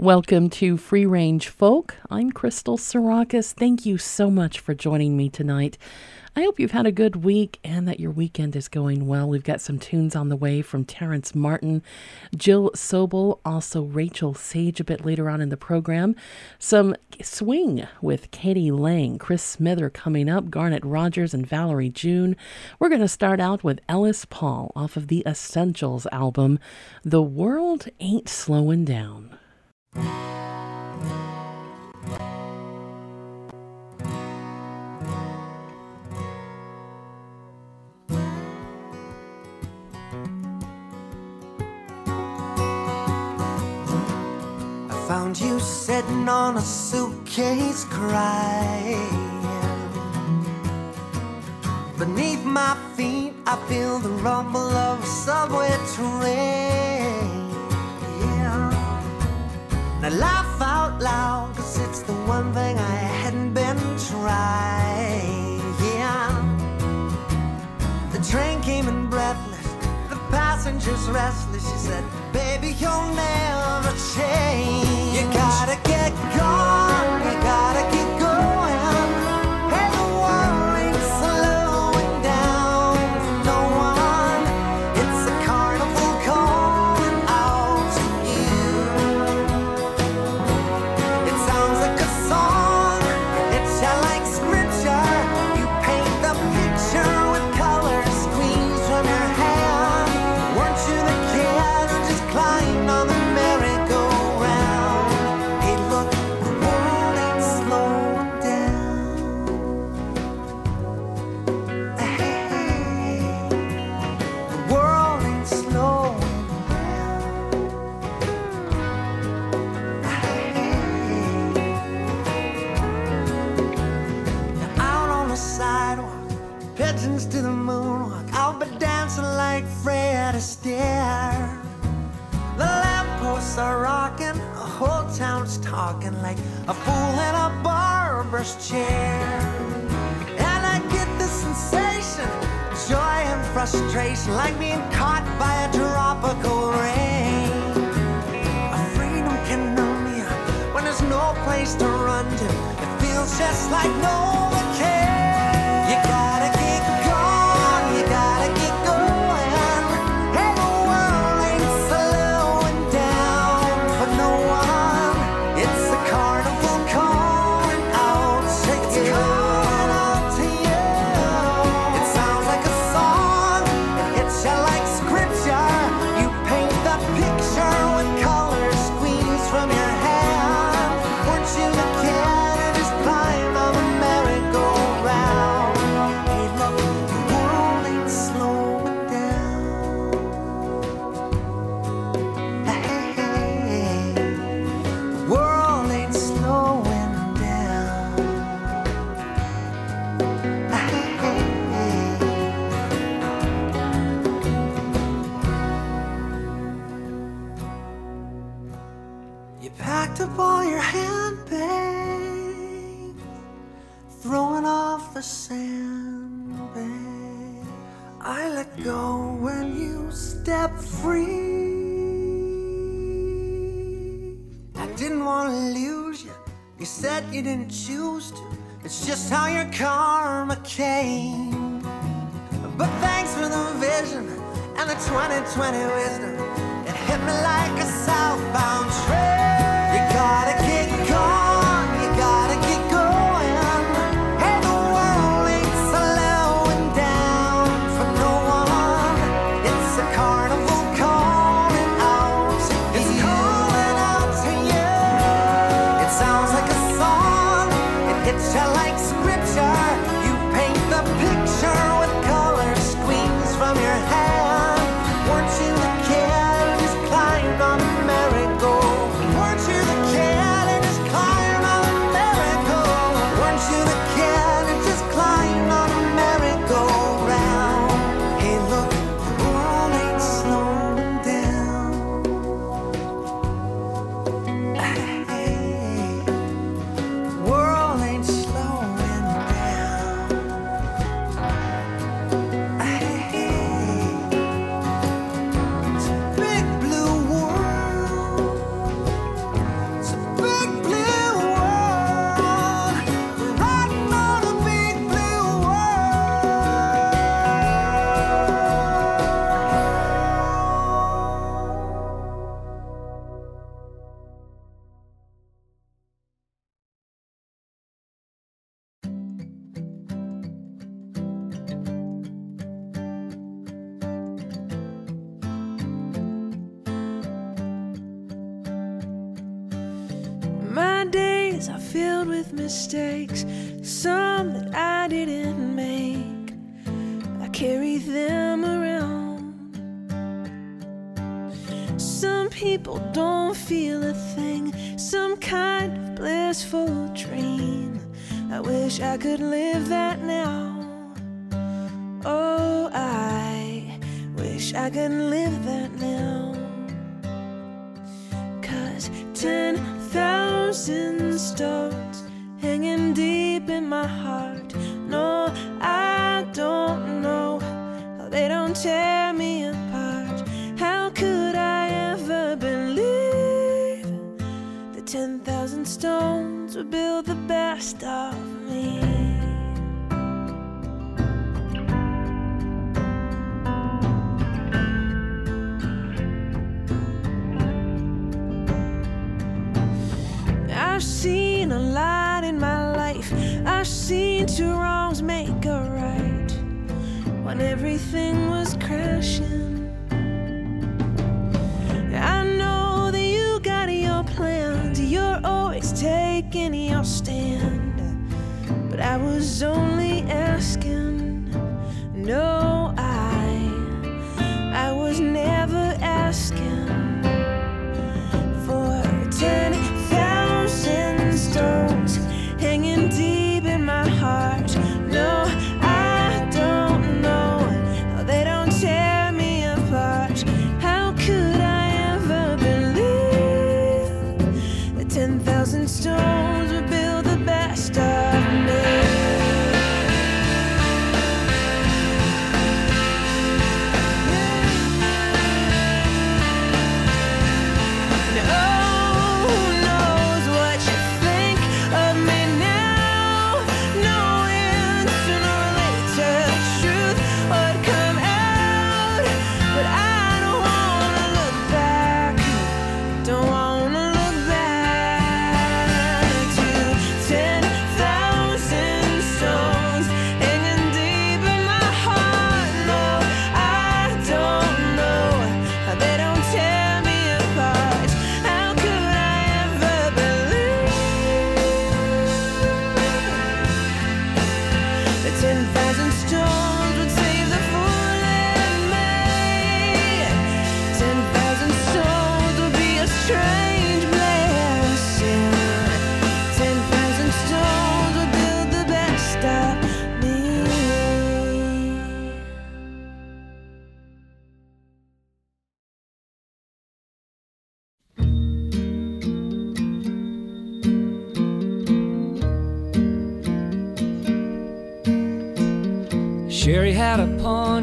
Welcome to Free Range Folk. I'm Crystal Sarakas. Thank you so much for joining me tonight. I hope you've had a good week and that your weekend is going well. We've got some tunes on the way from Terrence Martin, Jill Sobule, also Rachael Sage a bit later on in the program. Some swing with k.d. lang, Chris Smither coming up, Garnet Rogers, and Valerie June. We're going to start out with Ellis Paul off of the Essentials album, The World Ain't Slowing Down. Found you sitting on a suitcase crying. Beneath my feet, I feel the rumble of a subway train. And I laugh out loud, cause it's the one thing I hadn't been trying. The train came in breathless, the passengers restless. She said, Baby, you'll never change. You gotta get gone, talking like a fool in a barber's chair. And I get the sensation, joy and frustration, like being caught by a tropical rain. A freedom can numb you when there's no place to run to. It feels just like no you said you didn't choose to. It's just how your karma came. But thanks for the vision and the 2020 wisdom. It hit me like a southbound train. Could live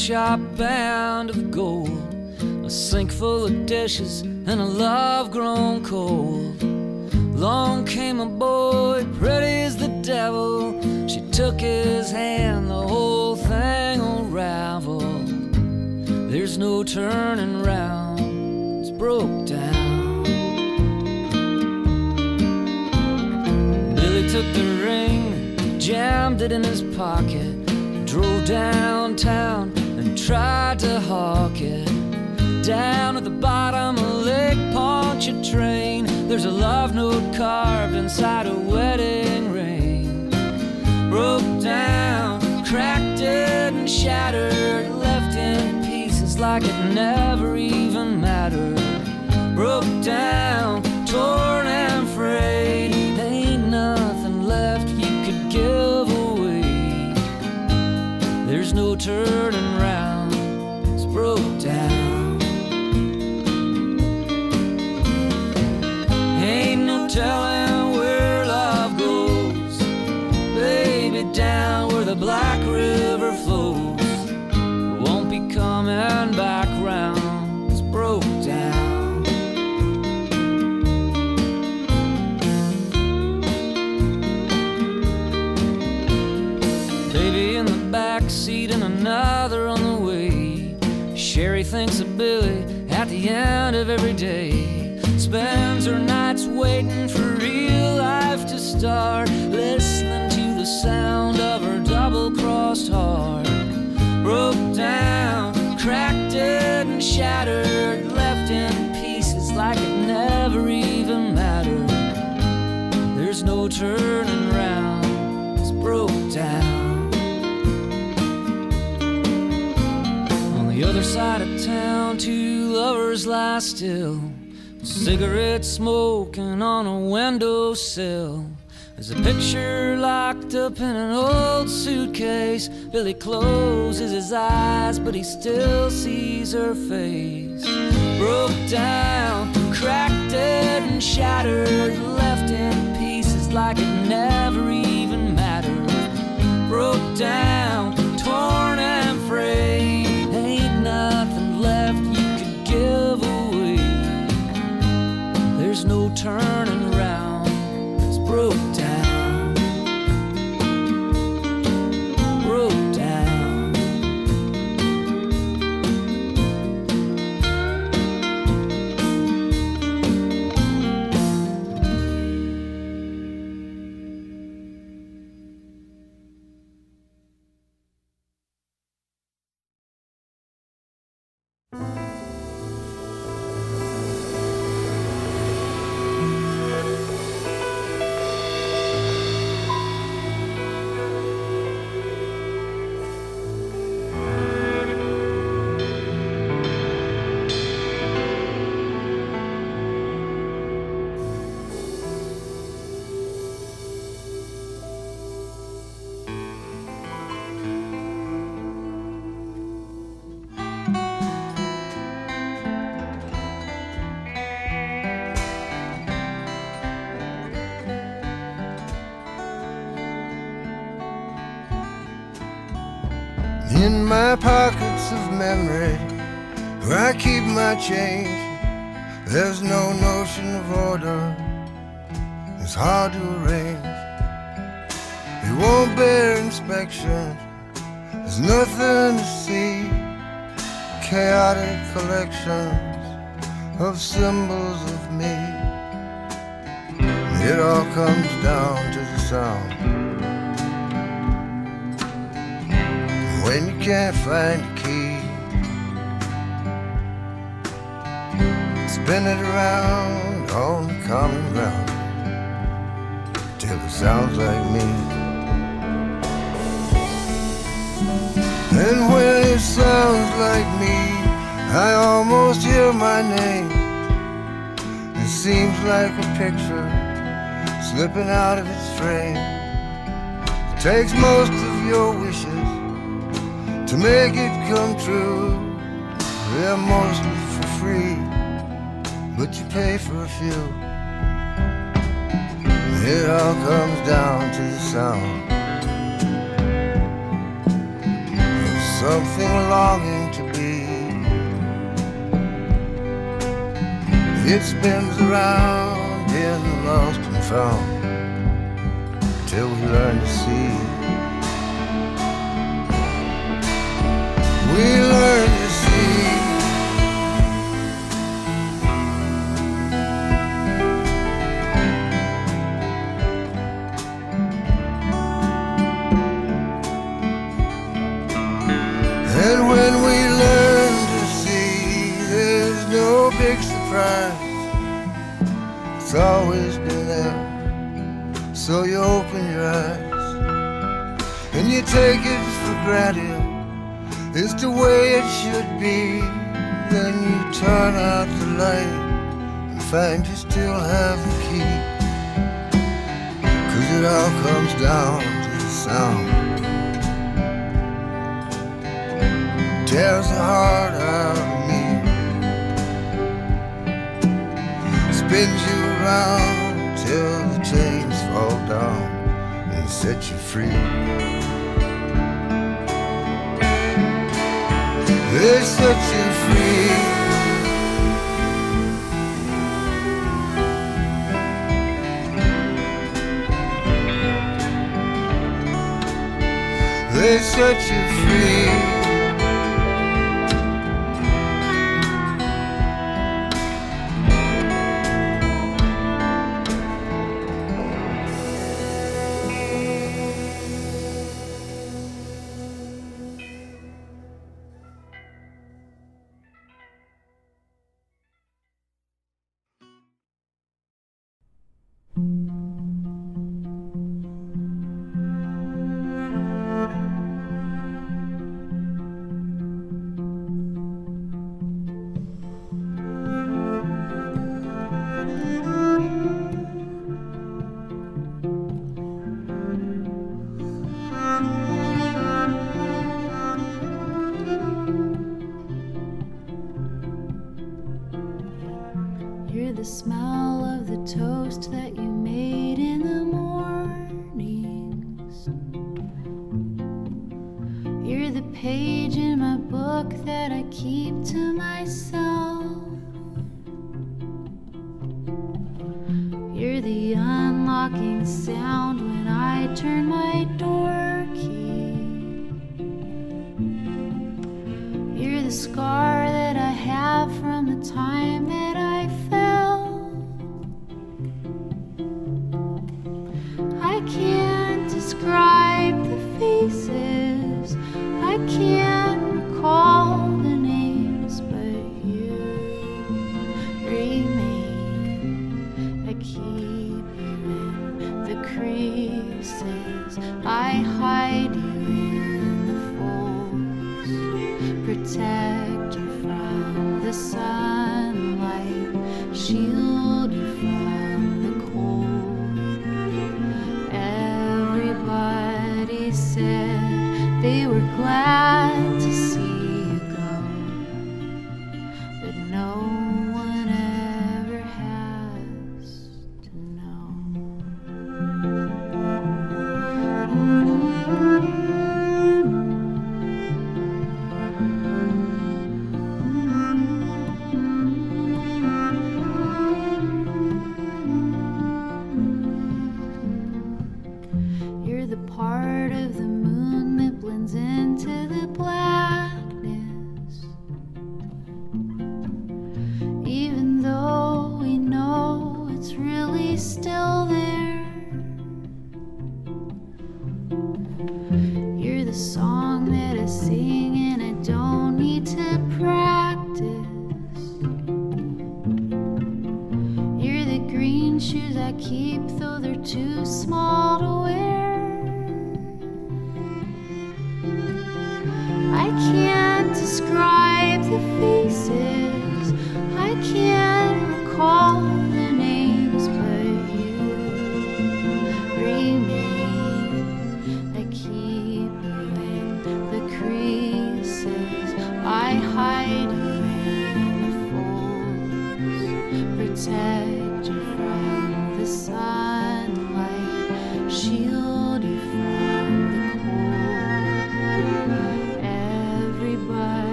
shop bound of gold, a sink full of dishes, and a love grown cold. Long came a boy, pretty as the devil. She took his hand, the whole thing unraveled. There's no turning round, it's broke down. Billy took the ring, jammed it in his pocket, drove downtown tried to hawk it. Down at the bottom of Lake Pontchartrain, there's a love note carved inside a wedding ring. Broke down, cracked it and shattered, left in pieces like it never even mattered. Broke down, torn and frayed, ain't nothing left you could give away. There's no turning telling where love goes, baby, down where the Black River flows. Won't be coming back round, it's broke down. Baby in the back seat and another on the way. Sherry thinks of Billy at the end of every day. Spends her nights waiting for real life to start. Listening to the sound of her double crossed heart. Broke down, cracked it and shattered. Left in pieces like it never even mattered. There's no turning round. It's broke down. On the other side of town, two lovers lie still. Cigarette smoking on a windowsill. There's a picture locked up in an old suitcase. Billy closes his eyes, but he still sees her face. Broke down, cracked and shattered, left in pieces like it never even mattered. Broke down, my change, there's no notion of order. It's hard to arrange. It won't bear inspection. There's nothing to see. Chaotic collections of symbols of me. It all comes down to the sound. when you can't find Spin it around on the common ground till it sounds like me. And when it sounds like me, I almost hear my name. It seems like a picture slipping out of its frame. It takes most of your wishes to make it come true. They're mostly for free, but you pay for a few. It all comes down to the sound of something longing to be. It spins around in the lost and found till we learn to see. we learn So you open your eyes and you take it for granted It's the way it should be. Then you turn out the light and find you still have the key. Cause it all comes down to the sound. Tears the heart out of me. Spins you around till the chains and set you free. They set you free. They set you free.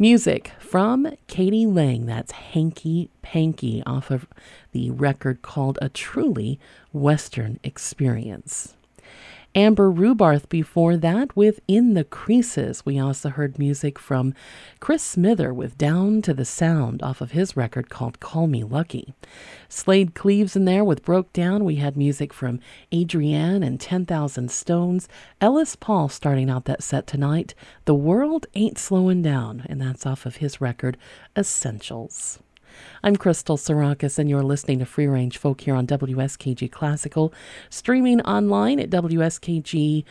Music from k.d. lang. That's Hanky Panky off of the record called A Truly Western Experience. Amber Rubarth before that with In the Creases. We also heard music from Chris Smither with Down to the Sound off of his record called Call Me Lucky. Slaid Cleaves in there with Broke Down. We had music from Adrienne and 10,000 Stones. Ellis Paul starting out that set tonight. The World Ain't Slowing Down, and that's off of his record Essentials. I'm Crystal Sarakas, and you're listening to Free Range Folk here on WSKG Classical, streaming online at WSKG.org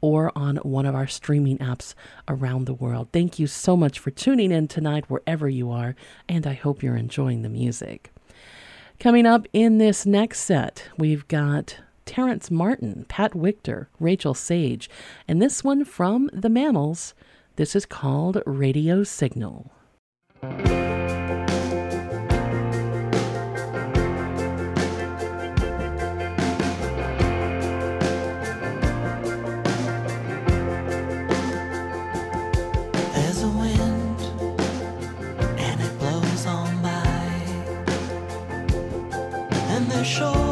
or on one of our streaming apps around the world. Thank you so much for tuning in tonight, wherever you are, and I hope you're enjoying the music. Coming up in this next set, we've got Terrence Martin, Pat Wictor, Rachael Sage, and this one from The Mammals. This is called Radio Signal. And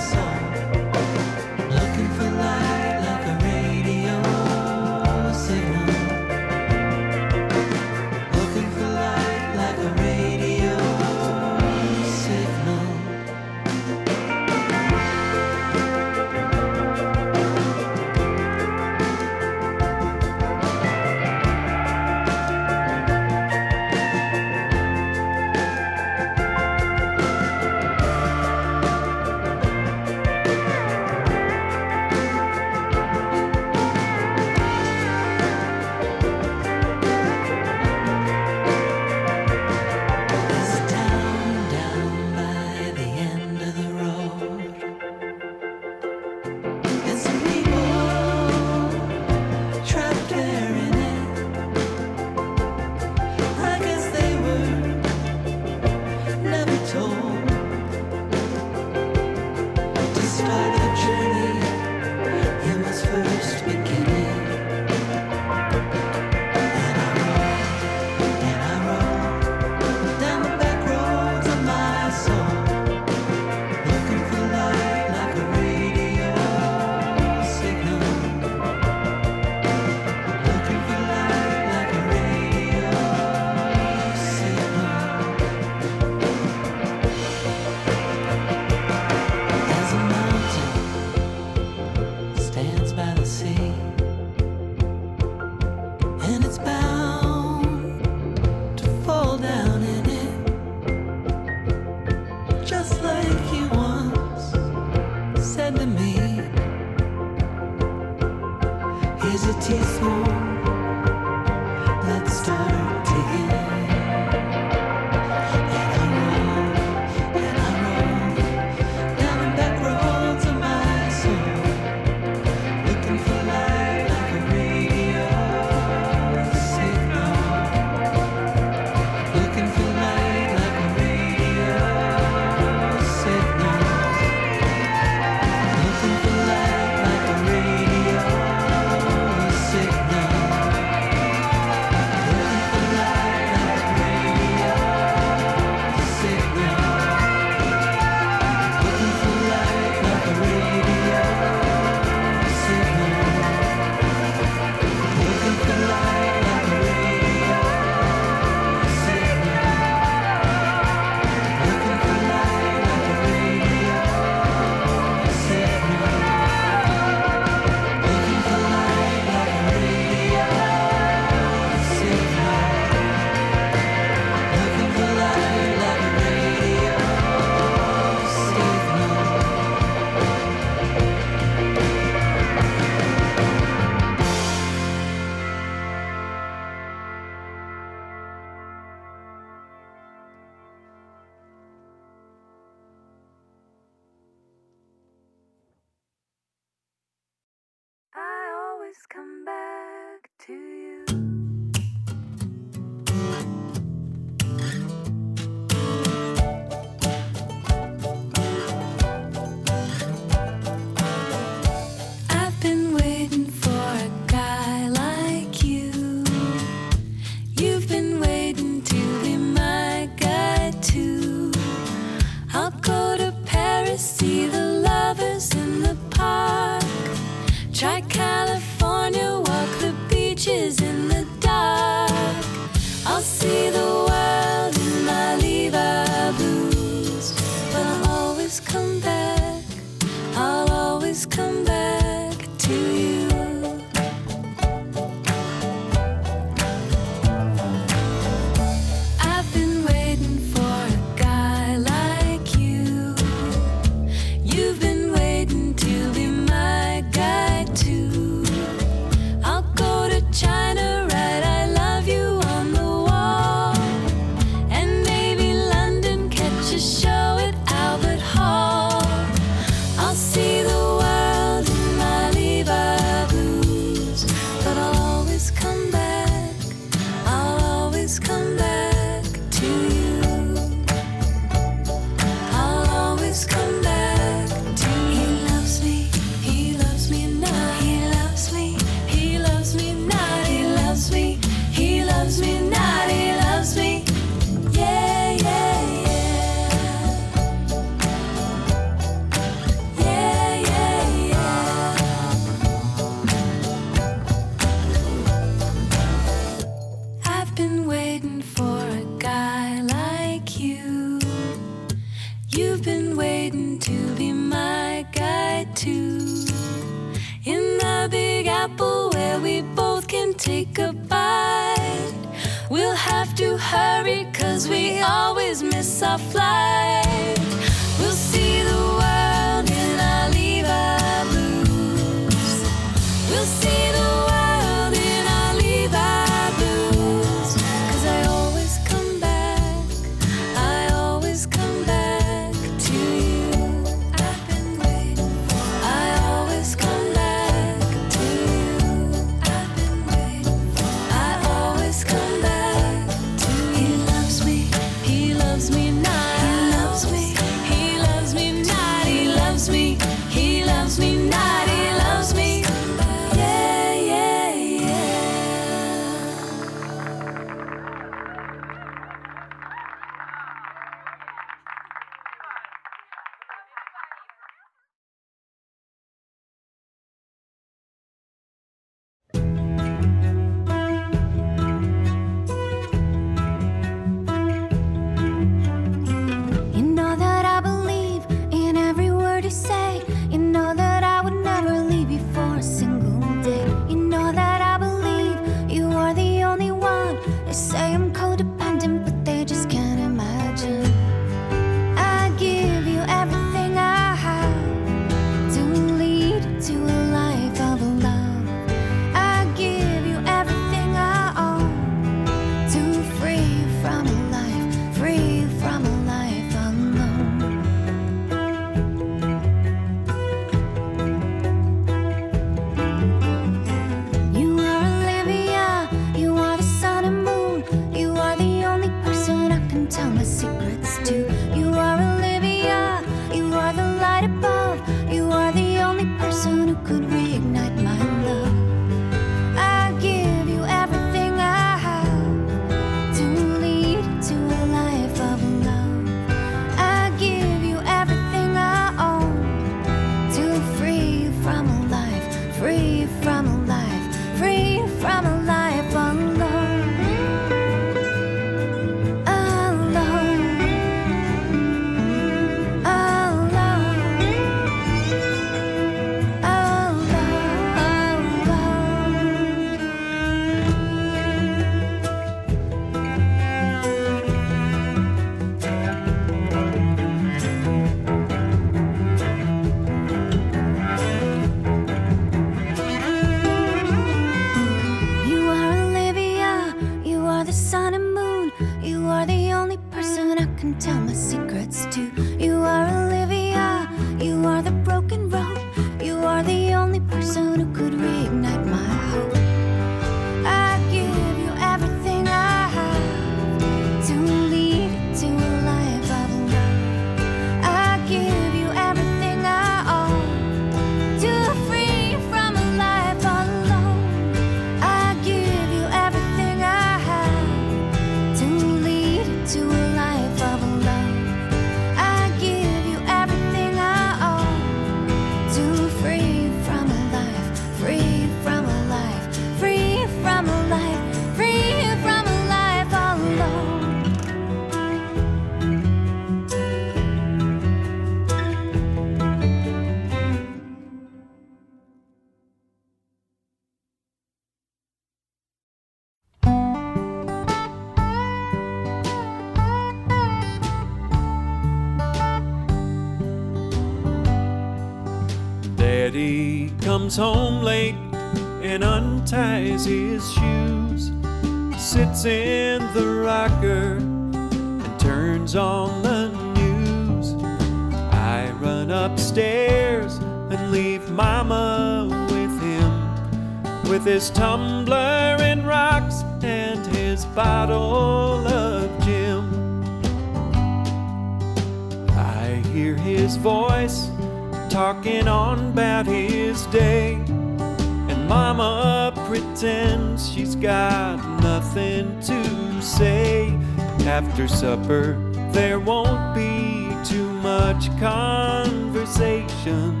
After supper, there won't be too much conversation.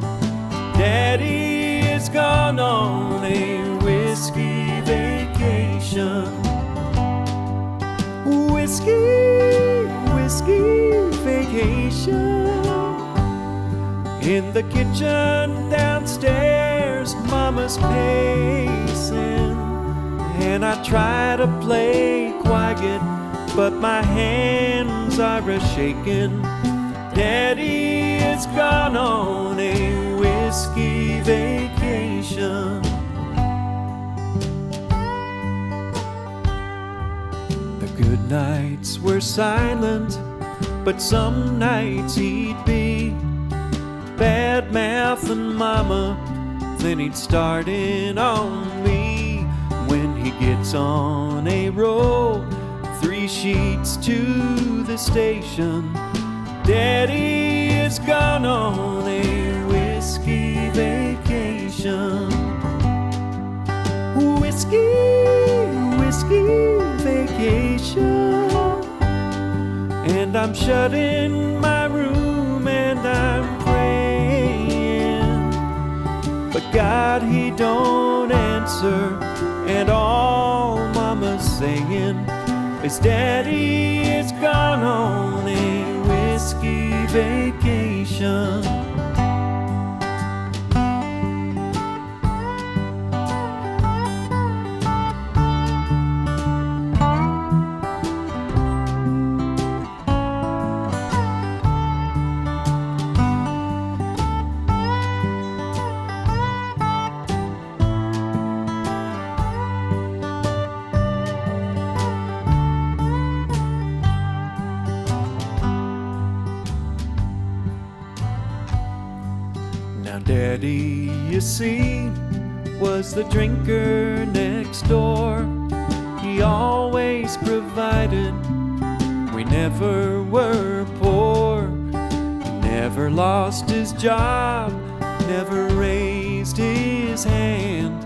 Daddy is gone on a whiskey vacation. Whiskey, whiskey vacation. In the kitchen downstairs, Mama's pacing. And I try to play quiet, my hands are a shaking. Daddy is gone on a whiskey vacation. The good nights were silent, but some nights he'd be bad mouth and mama, then he'd start in on me when he gets on a roll. Sheets to the station. Daddy is gone on a whiskey vacation. Whiskey, whiskey vacation. And I'm shut in my room and I'm praying. But God, He don't answer. And all is Daddy is gone on a whiskey vacation. Drinker next door. He always provided, we never were poor. Never lost his job, never raised his hand.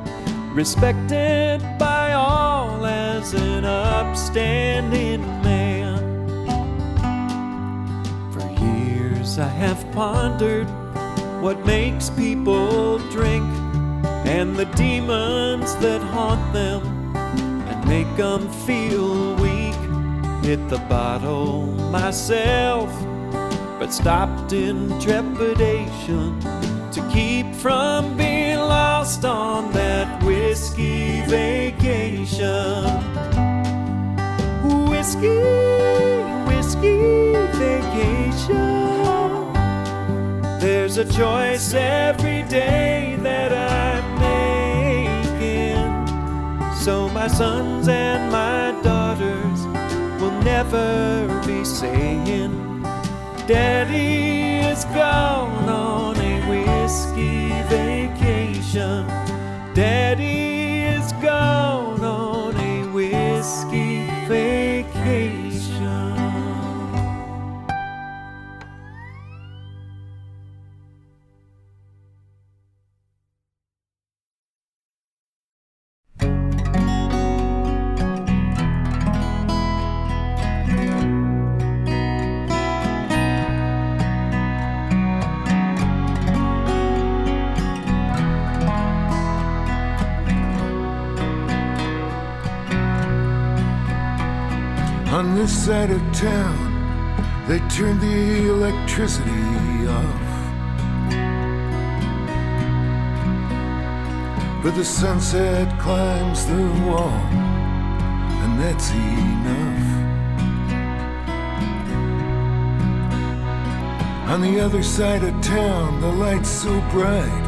Respected by all as an upstanding man. For years I have pondered what makes people and the demons that haunt them and make them feel weak. Hit the bottle myself, but stopped in trepidation to keep from being lost on that whiskey vacation. Whiskey, whiskey vacation. There's a choice every day that I'm So my sons and my daughters will never be saying, Daddy is gone on a whiskey vacation. Daddy is gone on a whiskey vacation. Of town, they turned the electricity off. But the sunset climbs the wall, and that's enough. On the other side of town, the light's so bright,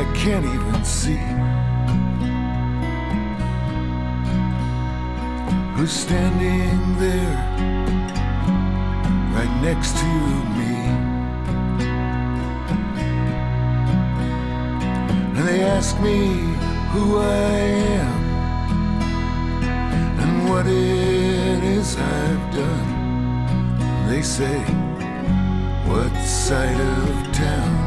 I can't even see. Who's standing there right next to me? And they ask me who I am and what it is I've done. They say, What side of town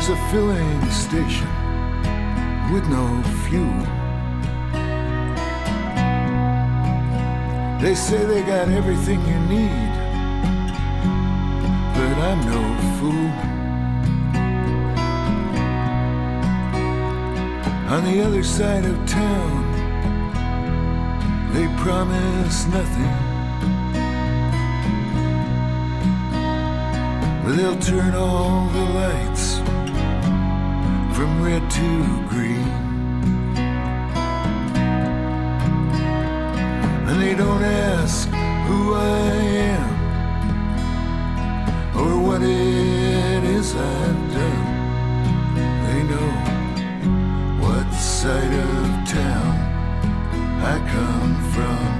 there's a filling station with no fuel. They say they got everything you need, but I'm no fool. On the other side of town, they promise nothing. But they'll turn all the lights from red to green. And they don't ask who I am or what it is I've done. They know what side of town I come from.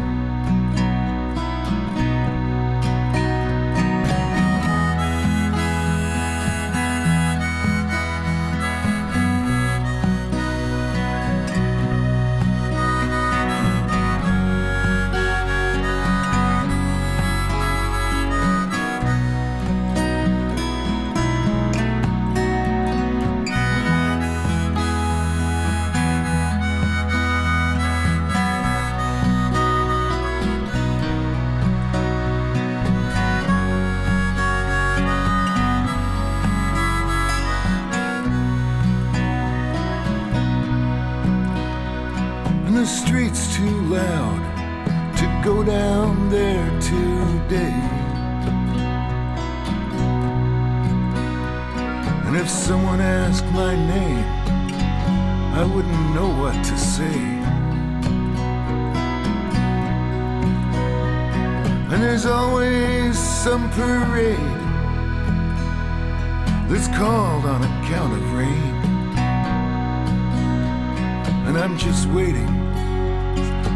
Just waiting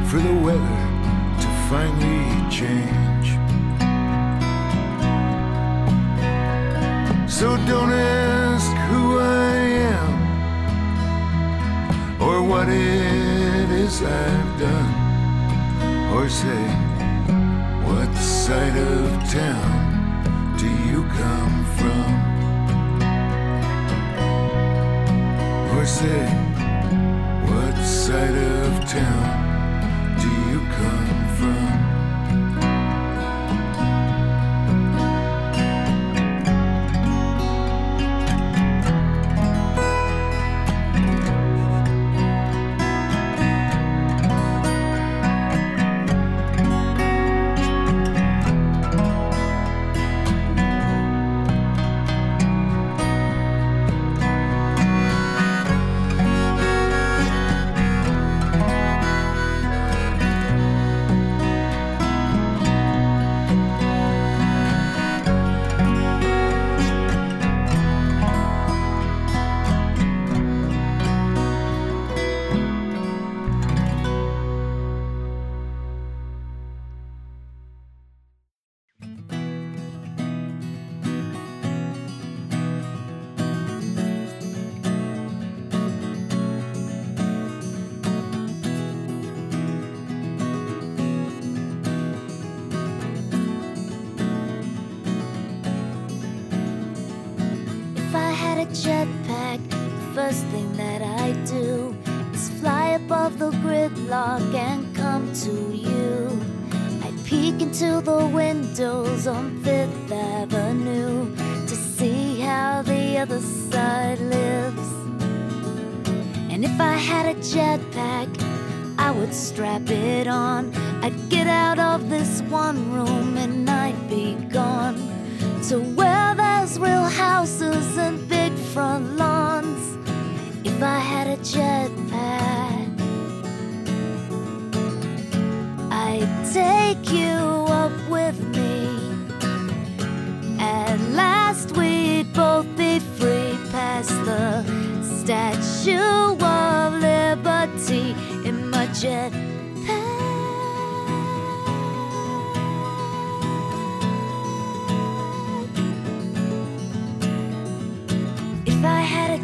for the weather to finally change. So don't ask who I am or what it is I've done, or say, what side of town do you come from? Or say, Jetpack, the first thing that I'd do is fly above the gridlock and come to you. I'd peek into the windows on Fifth Avenue to see how the other side lives. And if I had a jetpack, I would strap it on. I'd get out of this one room and I'd be gone to where there's real houses and front lawns. If I had a jetpack, I'd take you up with me. At last, we'd both be free past the Statue of Liberty in my jetpack.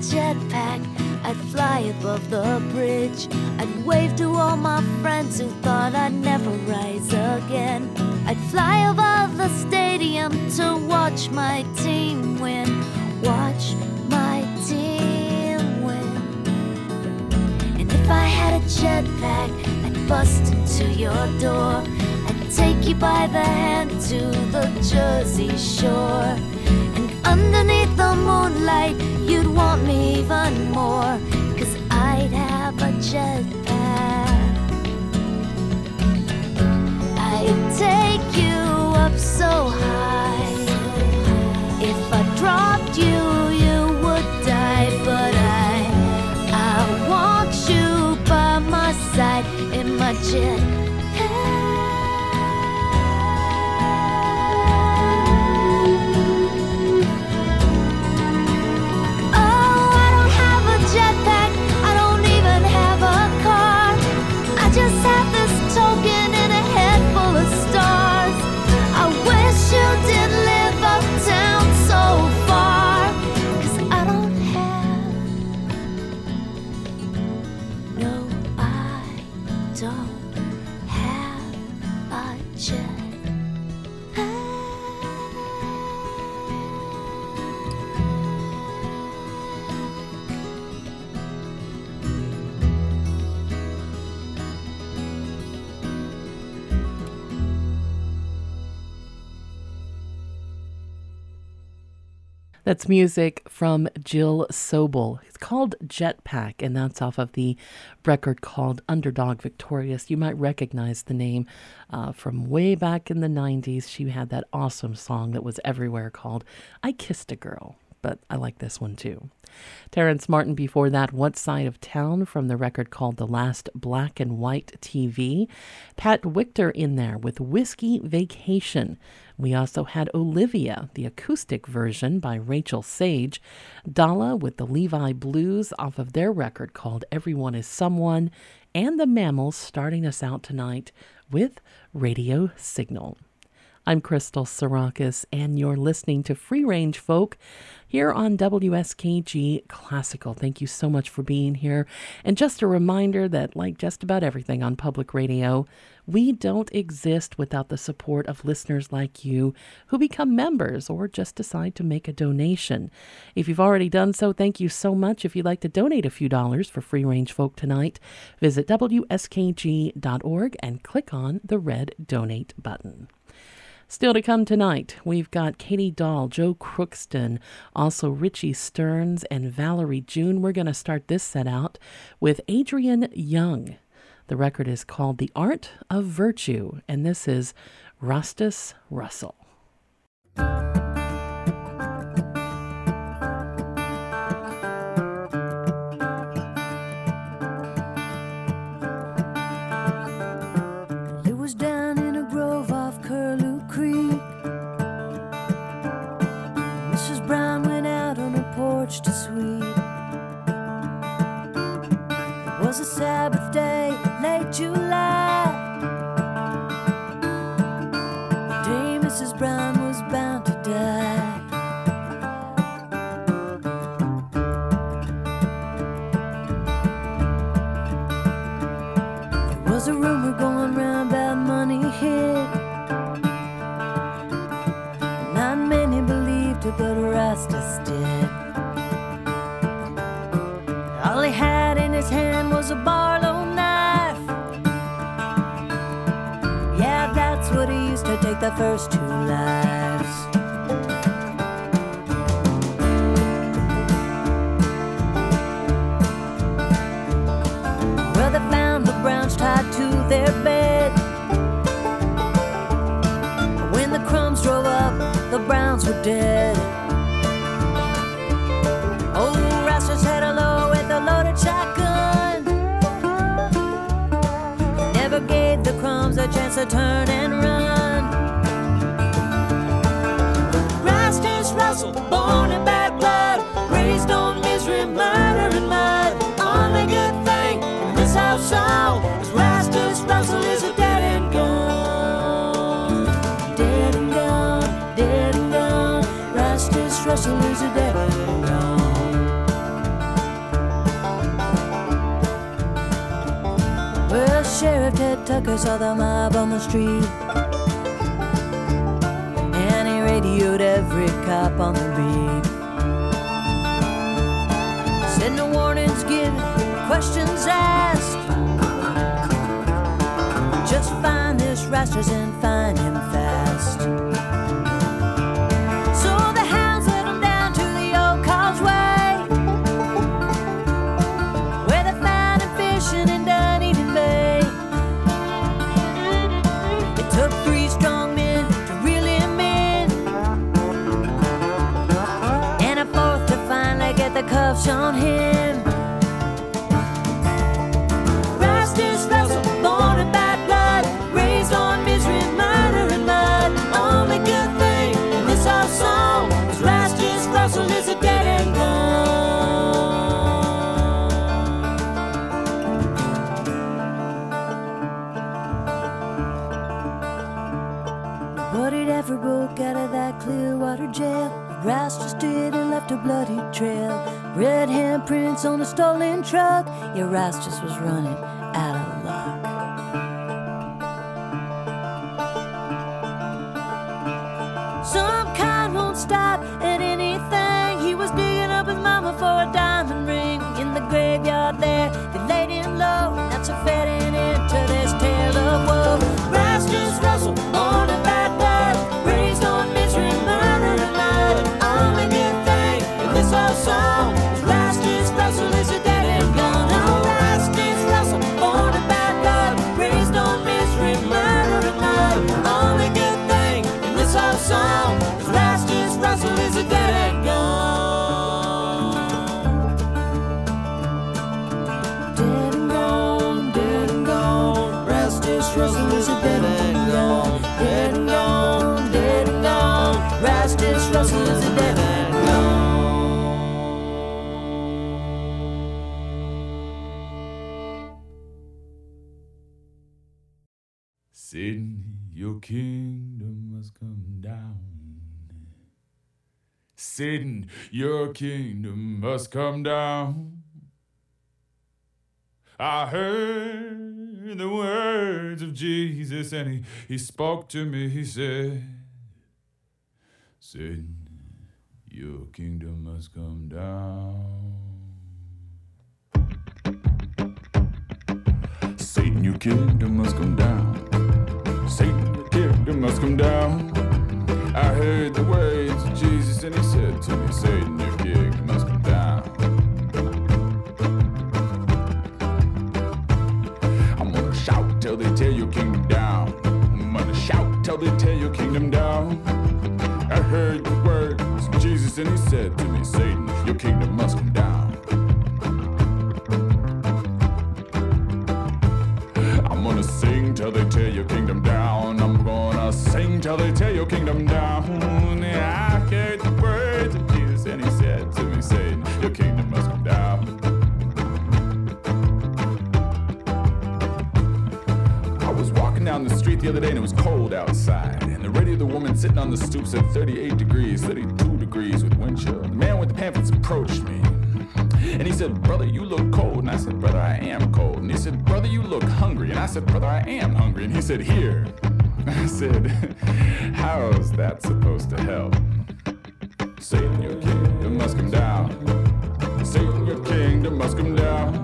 Jetpack, I'd fly above the bridge. I'd wave to all my friends who thought I'd never rise again. I'd fly above the stadium to watch my team win. Watch my team win. And if I had a jetpack, I'd bust into your door. I'd take you by the hand to the Jersey shore. Underneath the moonlight, you'd want me even more. Cause I'd have a jetpack. I'd take you up so high. If I dropped you, you would die. But I, I want you by my side in my jet. That's music from Jill Sobule. It's called Jetpack, and that's off of the record called Underdog Victorious. You might recognize the name uh, from way back in the 90s. She had that awesome song that was everywhere called I Kissed a Girl, but I like this one too. Terrence Martin before that, What Side of Town from the record called The Last Black and White TV. Pat Wictor in there with Whiskey Vacation. We also had Olivia, the acoustic version by Rachael Sage. Dala with the Levi Blues off of their record called Everyone is Someone. And the Mammals starting us out tonight with Radio Signal. I'm Crystal Sarakas, and you're listening to Free Range Folk here on WSKG Classical. Thank you so much for being here. And just a reminder that, like just about everything on public radio, we don't exist without the support of listeners like you who become members or just decide to make a donation. If you've already done so, thank you so much. If you'd like to donate a few dollars for Free Range Folk tonight, visit WSKG.org and click on the red donate button. Still to come tonight, we've got Katie Dahl, Joe Crookston, also Richie Stearns, and Valerie June. We're going to start this set out with Adrian Young. The record is called The Art of Virtue, and this is Rastus Russell. first two lives. Well, they found the Browns tied to their bed. When the crumbs drove up, the Browns were dead. Old had a with a loaded shotgun. Never gave the crumbs a chance to turn and run. Born in bad blood, raised on misery, murder, and mud. Only good thing in this household is Rastus Russell is a dead and gone. Dead and gone, dead and gone. Rastus Russell is a dead and gone. Well, Sheriff Ted Tucker saw the mob on the street. Radioed every cop on the beat. Send no warnings given, questions asked. Just find this Rastus and find him fast. Cuffs on him. Rastus Russell, born in bad blood, raised on misery, murder, and mud. Only good thing in this our song is Rastus Russell is a dead and gone. Nobody ever broke out of that Clearwater jail. Rastus did and left a bloody trail. Red handprints on a stolen truck. Yeah, Rastus was running out of luck. Some kind won't stop at anything. He was digging up his mama for a diamond ring in the graveyard there. They laid him low. That's a fitting Satan, your kingdom must come down. I heard the words of Jesus, and he, he spoke to me. He said, Satan, your kingdom must come down. Satan, your kingdom must come down. Satan, your kingdom must come down. I heard the words of Jesus, and he said to me, Satan, your kingdom must come down. I'm gonna shout till they tear your kingdom down. I'm gonna shout till they tear your kingdom down. I heard the words of Jesus, and he said to me, Satan, your kingdom must come down. I'm gonna sing till they tear your kingdom down. I'm gonna sing till they tear your down. I heard the words of Jesus, and he said to me, Satan, your kingdom must come down. I was walking down the street the other day and it was cold outside. And the radio the woman sitting on the stoop said 38 degrees, 32 degrees with wind chill. The man with the pamphlets approached me. And he said, Brother, you look cold. And I said, Brother, I am cold. And he said, Brother, you look hungry. And I said, Brother, I am hungry. And he said, Here. I said, How's that supposed to help? Satan, your kingdom must come down. Satan, your kingdom must come down.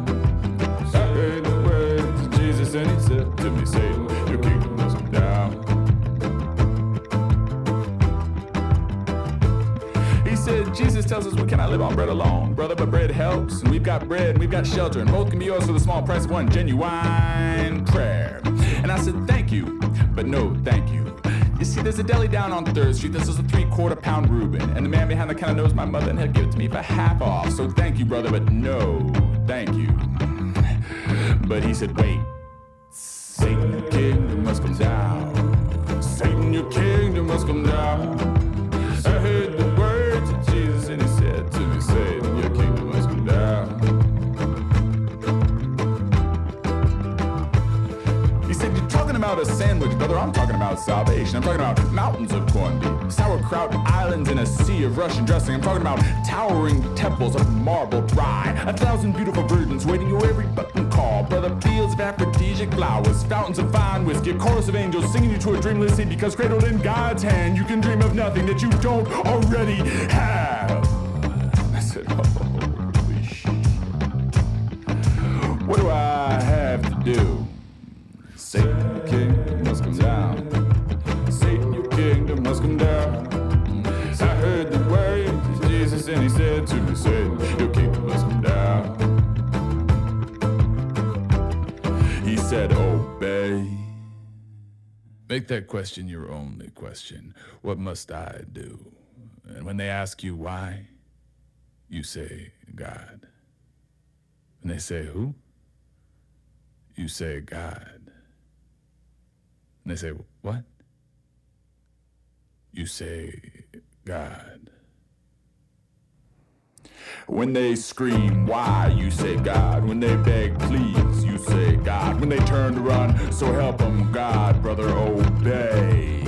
I heard the words of Jesus, and he said to me, Satan, your kingdom must come down. He said, Jesus tells us we cannot live on bread alone, brother, but bread helps. And we've got bread and we've got shelter, and both can be yours for the small price of one genuine prayer. And I said, Thank you, but no, thank you. You see, there's a deli down on Third Street. This is a three quarter pound Reuben. And the man behind the counter knows my mother, and he'll give it to me for half off. So thank you, brother, but no, thank you. But he said, Wait. Satan, your kingdom must come down. Satan, your kingdom must come down. I about a sandwich, brother. I'm talking about salvation. I'm talking about mountains of corned beef, sauerkraut islands in a sea of Russian dressing. I'm talking about towering temples of marble dry, a thousand beautiful virgins waiting your every button call, brother. Fields of aphrodisiac flowers, fountains of fine whiskey, a chorus of angels singing you to a dreamless sea because cradled in God's hand, you can dream of nothing that you don't already have. I said, oh, Holy shit. What do I have to do? Satan, Make that question your only question. What must I do? And when they ask you why, you say, God. When they say, Who? You say, God. And they say, What? You say, God. When they scream, why? You say God. When they beg, please, you say God. When they turn to run, so help them God, brother, obey.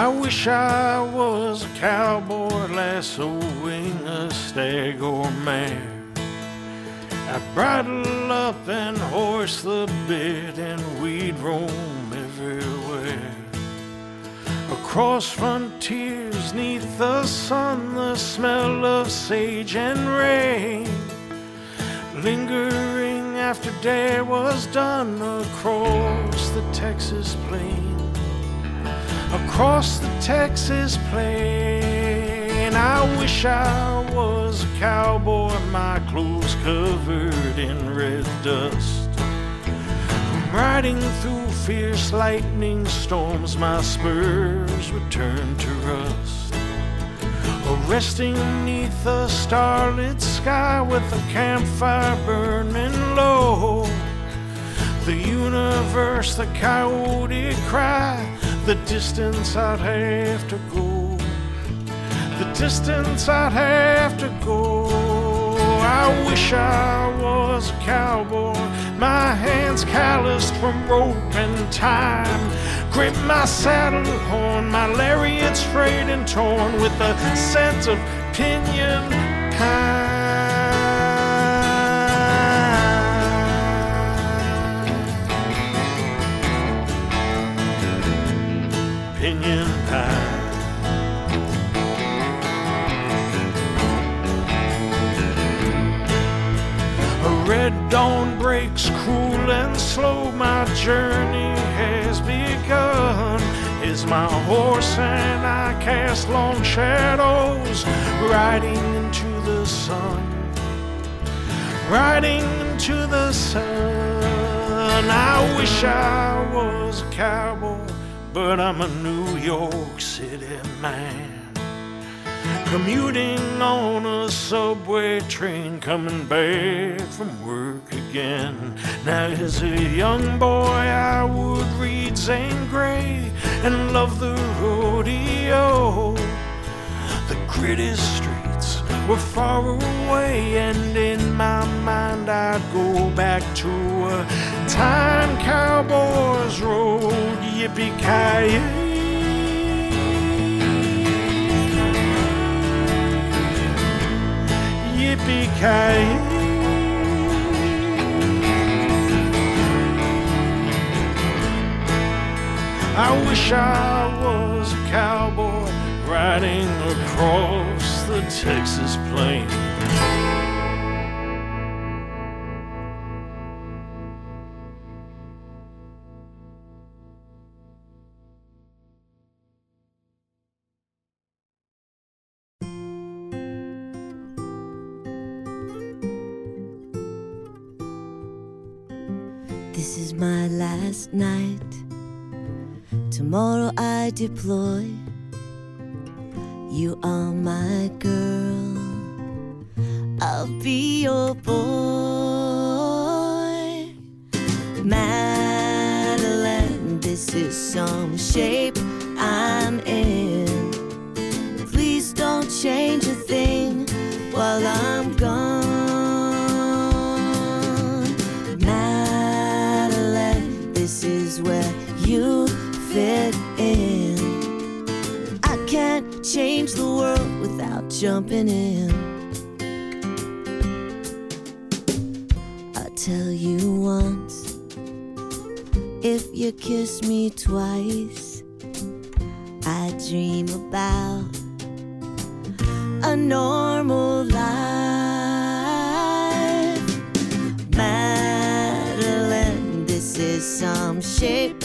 I wish I was a cowboy lassoing a stag or mare. I'd bridle up and horse the bit, and we'd roam everywhere. Across frontiers, neath the sun, the smell of sage and rain. Lingering after day was done across the Texas plain across the Texas plain. I wish I was a cowboy, my clothes covered in red dust. I'm Riding through fierce lightning storms, my spurs would turn to rust. Or resting neath a starlit sky with a campfire burning low. The universe, the coyote cry, the distance I'd have to go. The distance I'd have to go. I wish I was a cowboy, my hands calloused from rope and time. Grip my saddle horn, my lariats frayed and torn with the scent of pinyon pine. Pinyon pine. A red dawn breaks cruel and slow. My journey has begun. Is my horse and I cast long shadows, riding into the sun, riding into the sun. I wish I was a cowboy, but I'm a New York City man. Commuting on a subway train, coming back from work again. Now, as a young boy, I would read Zane Grey and love the rodeo. The gritty streets were far away, and in my mind, I'd go back to a time cowboys rode yippee-ki-yay. Yippee-ki-yay. I wish I was a cowboy riding across the Texas plains. Tomorrow I deploy. You are my girl. I'll be your boy. Madeline, this is some shape I'm in. Please don't change a thing while I'm gone. Change the world without jumping in. I tell you once, if you kiss me twice, I dream about a normal life. Madeline, this is some shape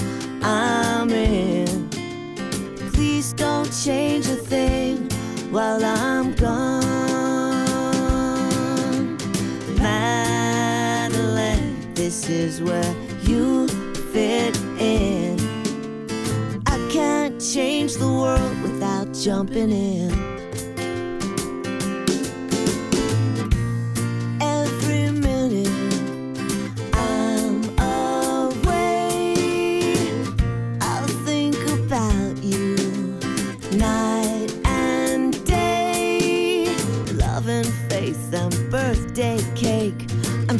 I'm in. Please don't change a thing while I'm gone. Madeline, this is where you fit in. I can't change the world without jumping in.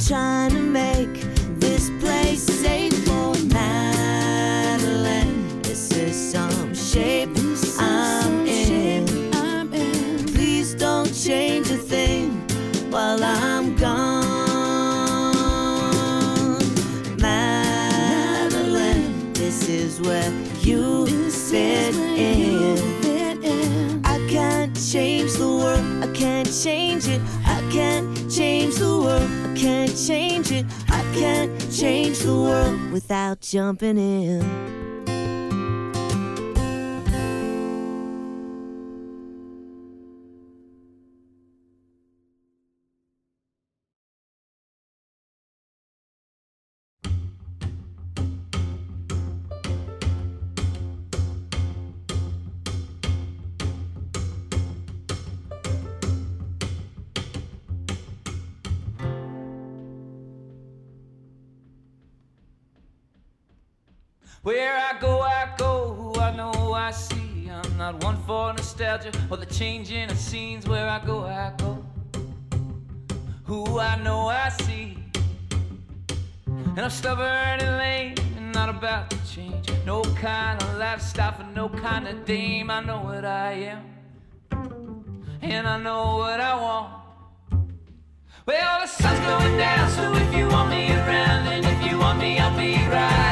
Trying to make this place safe for Madeline. This is some shape I'm in. Please don't change a thing while I'm gone. Madeline, this is where you fit in. I can't change the world, I can't change it. I can't change the world, can't change it. I can't change the world without jumping in. For nostalgia or the changing of scenes. Where I go, I go. Who I know, I see. And I'm stubborn and lame and not about to change. No kind of lifestyle for no kind of dame. I know what I am. And I know what I want. Well, the sun's going down, so if you want me around, and if you want me, I'll be right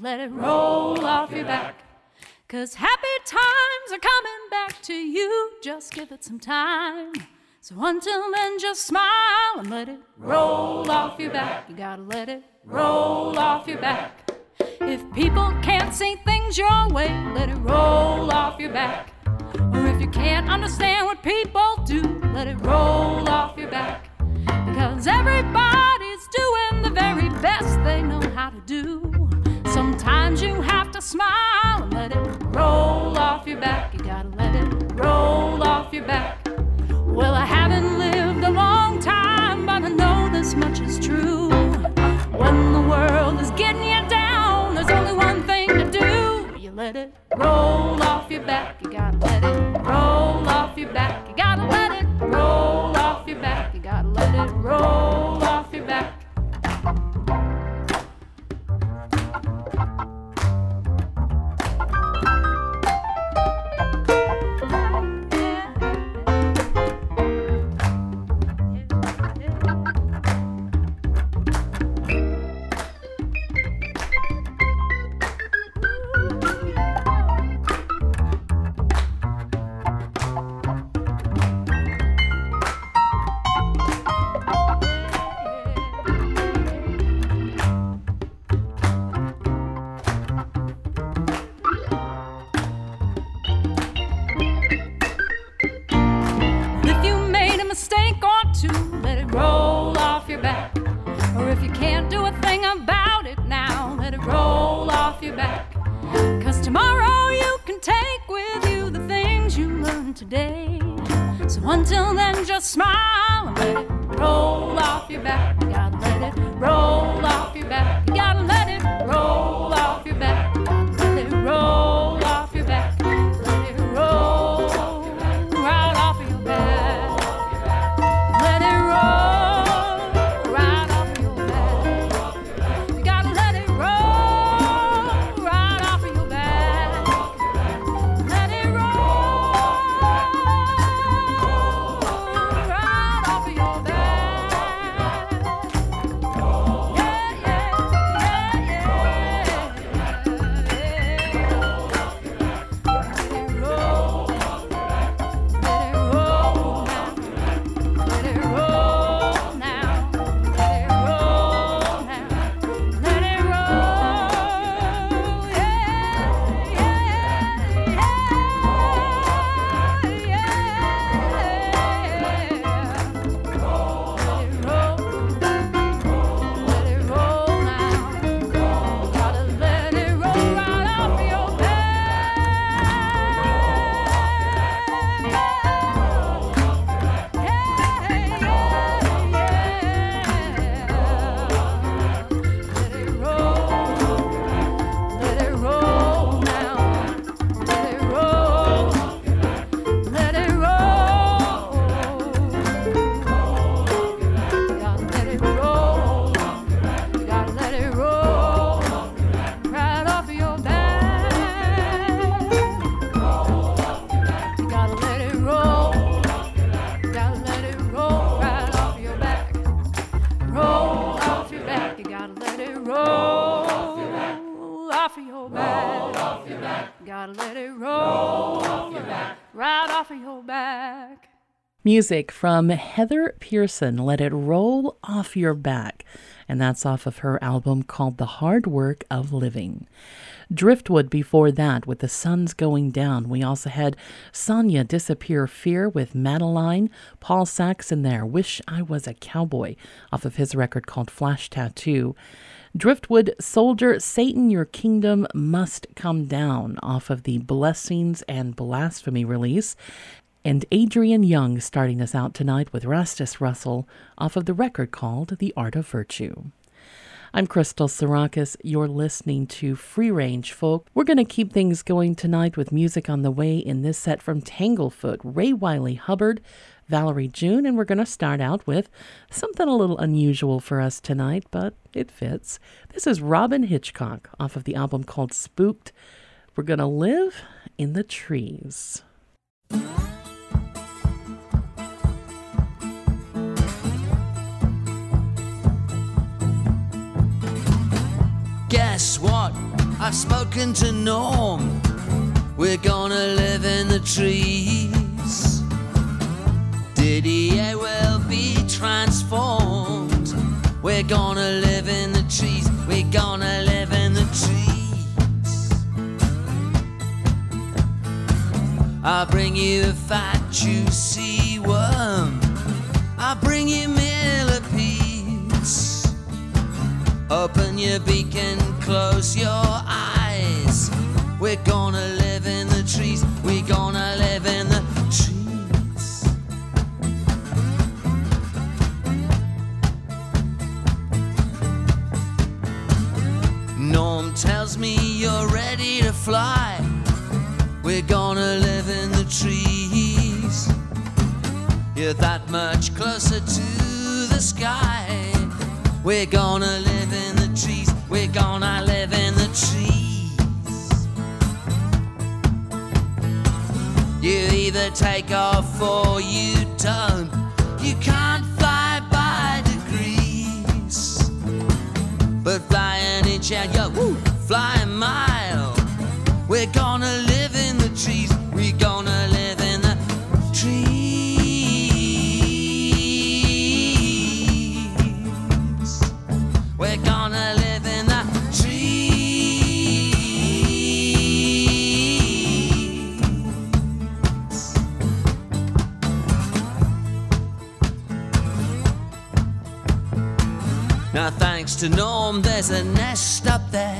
let it roll off your back. Cause happy times are coming back to you. Just give it some time. So until then, just smile and let it roll off your back. You gotta let it roll off your back. If people can't see things your way, let it roll off your back. Or if you can't understand what people do, let it roll off your back. Because everybody's doing the very best they know how to do. Sometimes you have to smile and let it roll off your back. You gotta let it roll off your back. Well, I haven't lived a long time, but I know this much is true. When the world is getting you down, there's only one thing to do. You let it roll off your back. You gotta let it roll off your back. You gotta let it roll off your back. You gotta let it roll off your back. Gotta let it roll off your back. Right off of your back. Music from Heather Pearson, Let It Roll Off Your Back. And that's off of her album called The Hard Work of Living. Driftwood before that with The Sun's Going Down. We also had Sonia Disappear Fear with Madeline. Paul Saxon there, Wish I Was a Cowboy, off of his record called Flash Tattoo. Driftwood Soldier, Satan, Your Kingdom Must Come Down, off of the Blessings and Blasphemy release. And Adrian Young starting us out tonight with Rastus Russell off of the record called The Art of Virtue. I'm Crystal Sarakas. You're listening to Free Range Folk. We're going to keep things going tonight with music on the way in this set from Tanglefoot, Ray Wylie Hubbard, Valerie June, and we're going to start out with something a little unusual for us tonight, but it fits. This is Robyn Hitchcock off of the album called Spooked. We're going to live in the trees. Guess what? I've spoken to Norm. We're gonna live in the trees. Didier will be transformed. We're gonna live in the trees. We're gonna live in the trees. I'll bring you a fat, juicy worm. I'll bring you millipedes. Open your beak and close your eyes. We're gonna live in the trees. We're gonna live in the tells me you're ready to fly. We're gonna live in the trees. You're that much closer to the sky. We're gonna live in the trees. We're gonna live in the trees. You either take off or you don't. You can't fly by degrees, but fly an inch and yo, woo, fly a mile. We're gonna live in the trees. We're gonna live in the trees. We're gonna live in the trees. Now, thanks to Norm, there's a nest up there.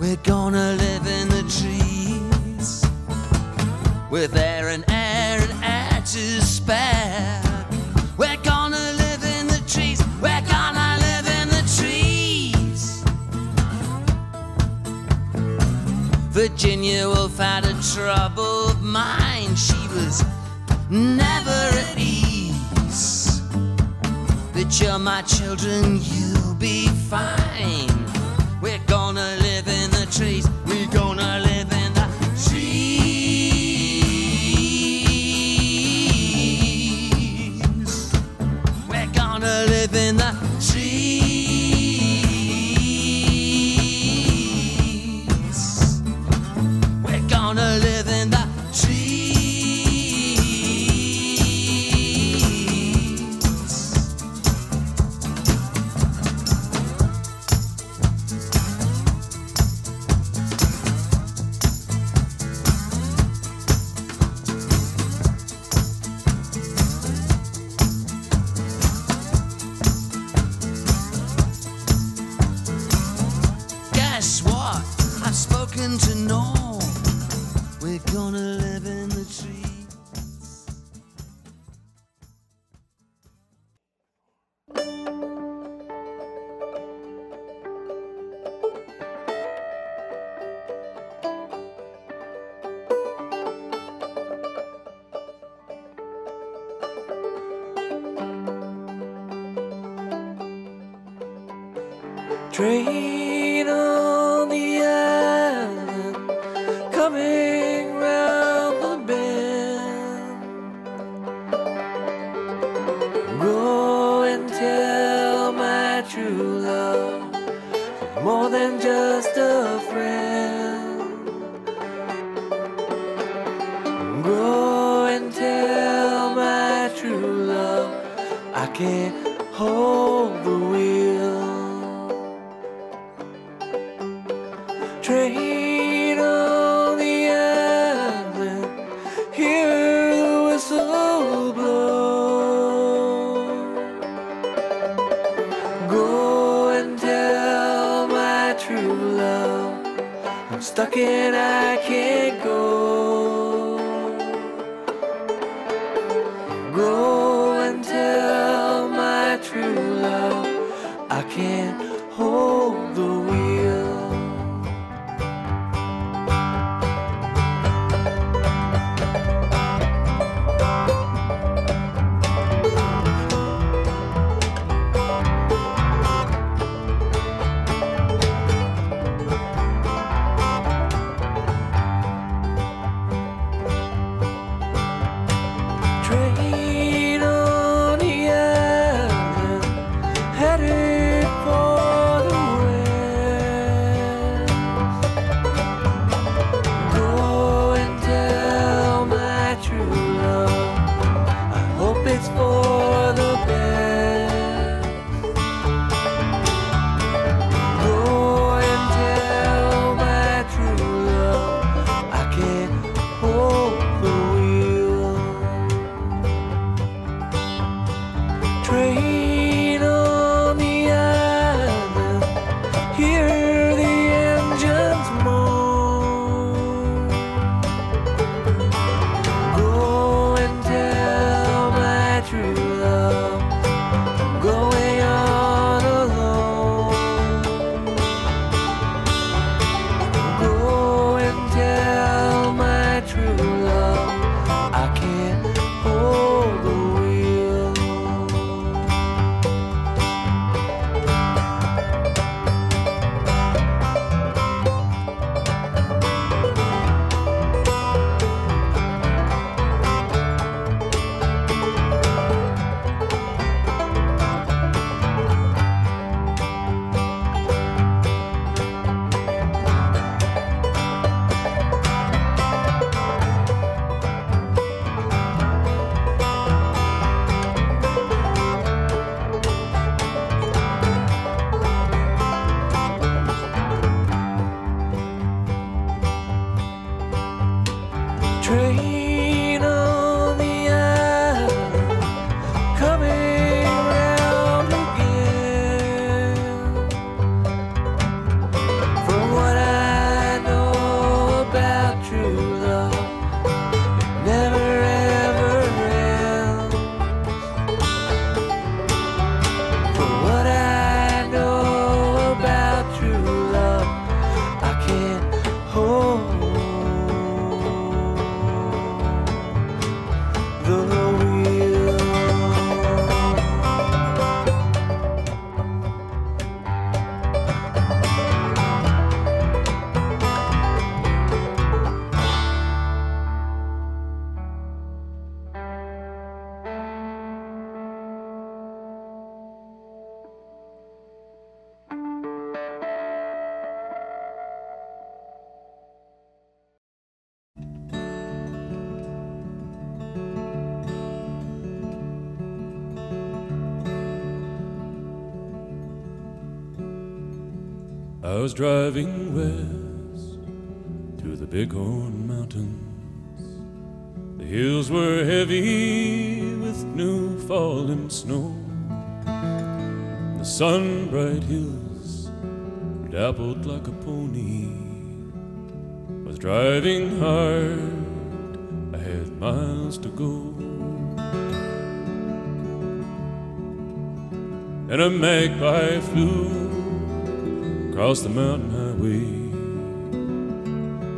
We're gonna live in the trees with air and air and air to spare. We're gonna live in the trees. We're gonna live in the trees. Virginia Woolf had a troubled mind. She was never at ease. But you're my children, you'll be fine. Trees. We're gonna driving west through the Bighorn Mountains. The hills were heavy with new fallen snow. The sun bright hills dappled like a pony. Was driving hard, I had miles to go. And a magpie flew across the mountain highway.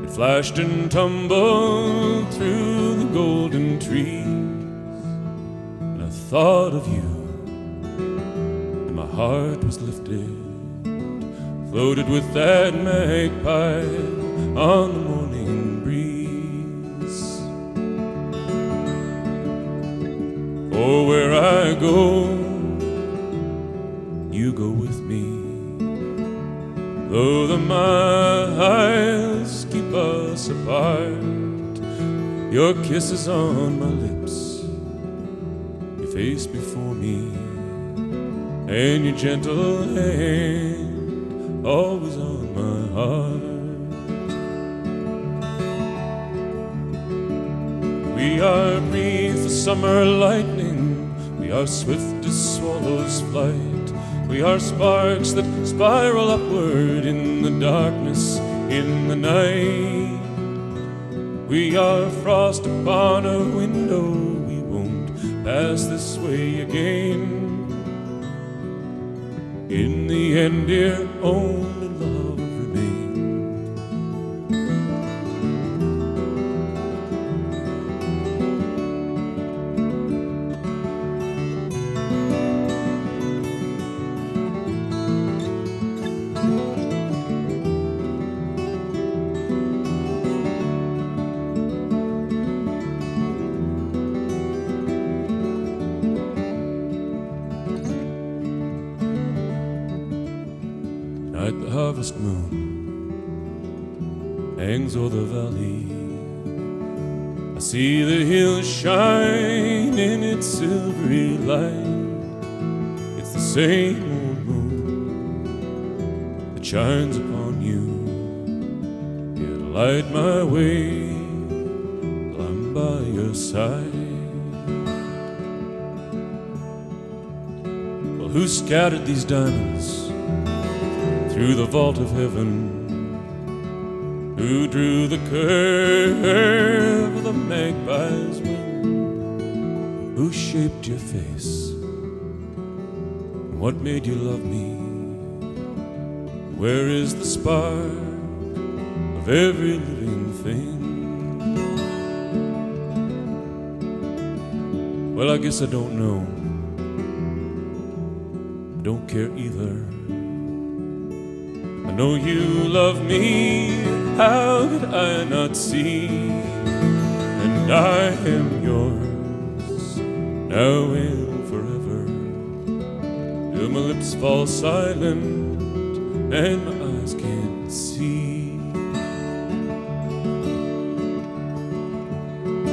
It flashed and tumbled through the golden trees, and I thought of you, and my heart was lifted, floated with that magpie on the morning breeze. Oh, where I go, Though the miles keep us apart, your kisses on my lips, your face before me, and your gentle hand always on my heart. We are brief as summer lightning, we are swift as swallows' flight. We are sparks that spiral upward in the darkness, in the night. We are frost upon a window, we won't pass this way again. In the end, dear, only Night the harvest moon hangs o'er the valley. I see the hills shine in its silvery light. It's the same old moon that shines upon you. It'll light my way while I'm by your side. Well, who scattered these diamonds through the vault of heaven? Who drew the curve of the magpie's wing? Who shaped your face? What made you love me? Where is the spark of every living thing? Well, I guess I don't know. Don't care either. Know you love me. How could I not see? And I am yours now and forever. Till my lips fall silent and my eyes can't see.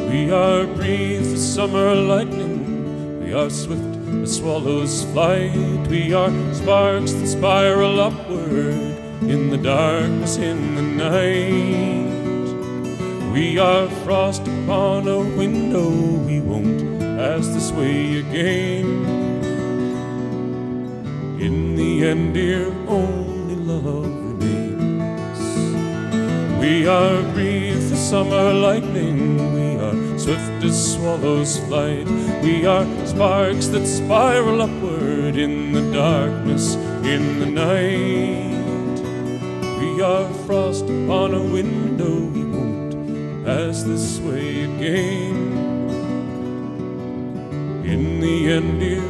We are breathed the summer lightning. We are swift as swallows' flight. We are sparks that spiral upward darkness in the night. We are frost upon a window. We won't pass this way again. In the end, dear, only love remains. We are brief the summer lightning. We are swift as swallows' flight. We are sparks that spiral upward in the darkness in the night. Are frost upon a window. We won't pass this way again. In the end, dear,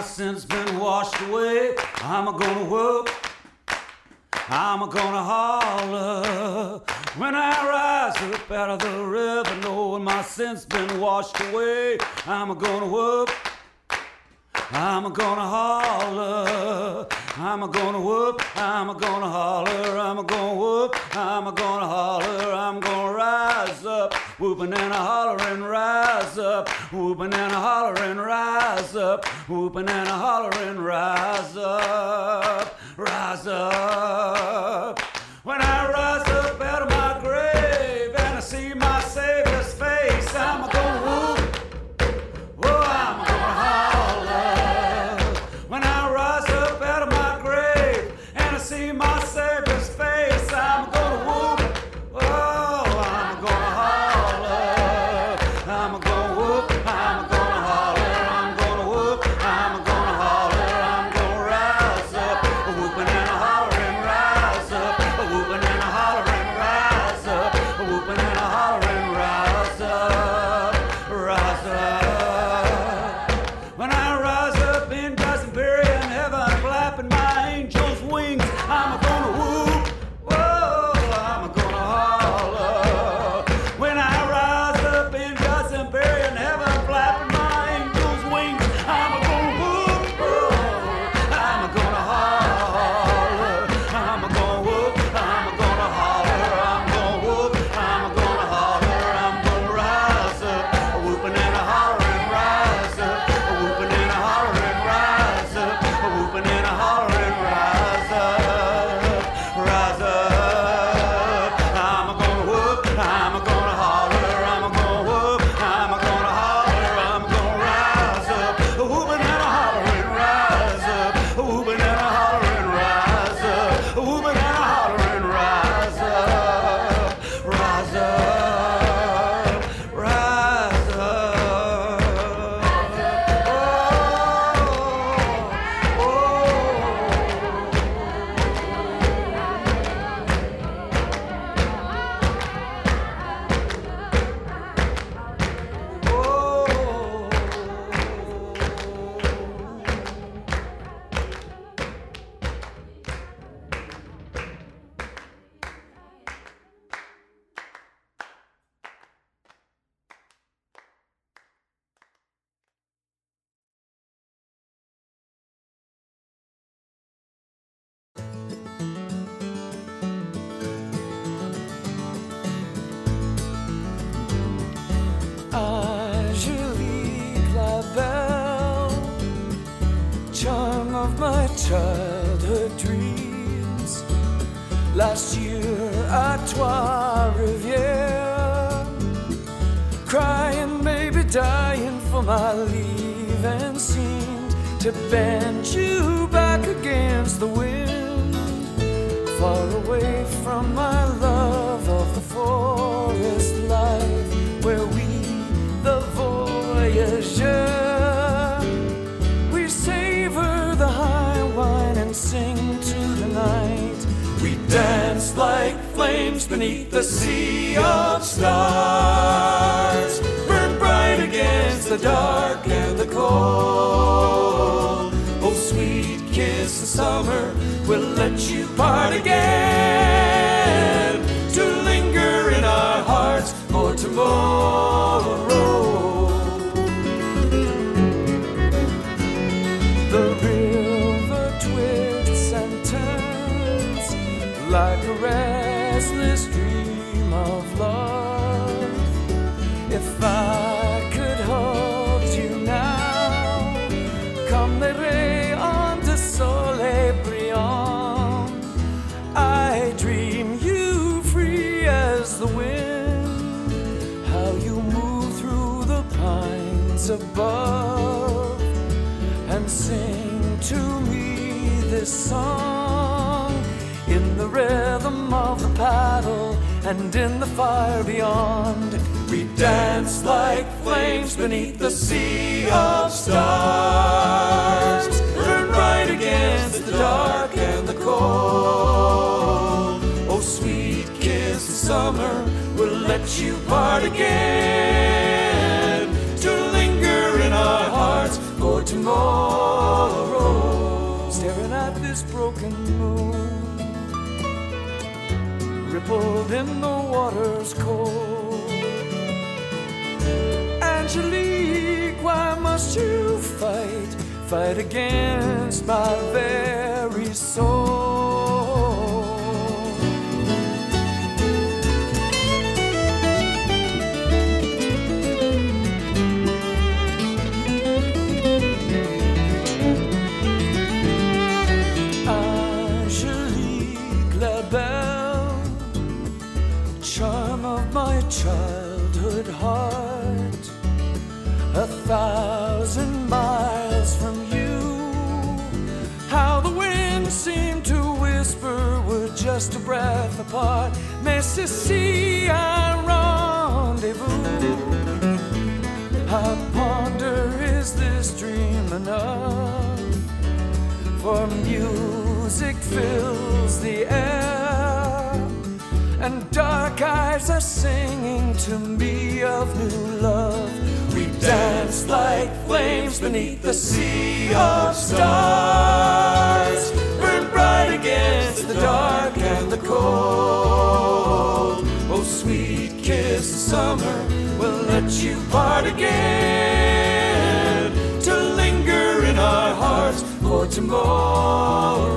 my sins been washed away. I'm a gonna whoop. I'm a gonna holler when I rise up out of the river, knowing my sins been washed away. I'm a gonna whoop. I'm a gonna holler. I'm a gonna whoop. I'm a gonna holler. I'm a gonna whoop. I'm a gonna holler. I'm gonna rise up whooping and a hollering, rise up, whooping and a hollering, rise up, whooping and a hollering, rise up, rise up. When I rise up out of dark and the cold. Oh, sweet kiss of summer will let you part again. song in the rhythm of the paddle and in the fire beyond. We dance like flames beneath the sea of stars. Burn bright against the dark and the cold. Oh, sweet kiss of summer we'll let you part again. To linger in our hearts for tomorrow this broken moon, rippled in the water's cold. Angelique, why must you fight, fight against my very soul? Thousand miles from you. How the wind seemed to whisper, we're just a breath apart. Mais ceci un rendezvous. I ponder, is this dream enough? For music fills the air, and dark eyes are singing to me of new love. Dance like flames beneath the sea of stars, burn bright against the dark and the cold. Oh, sweet kiss of summer, we'll let you part again to linger in our hearts for tomorrow.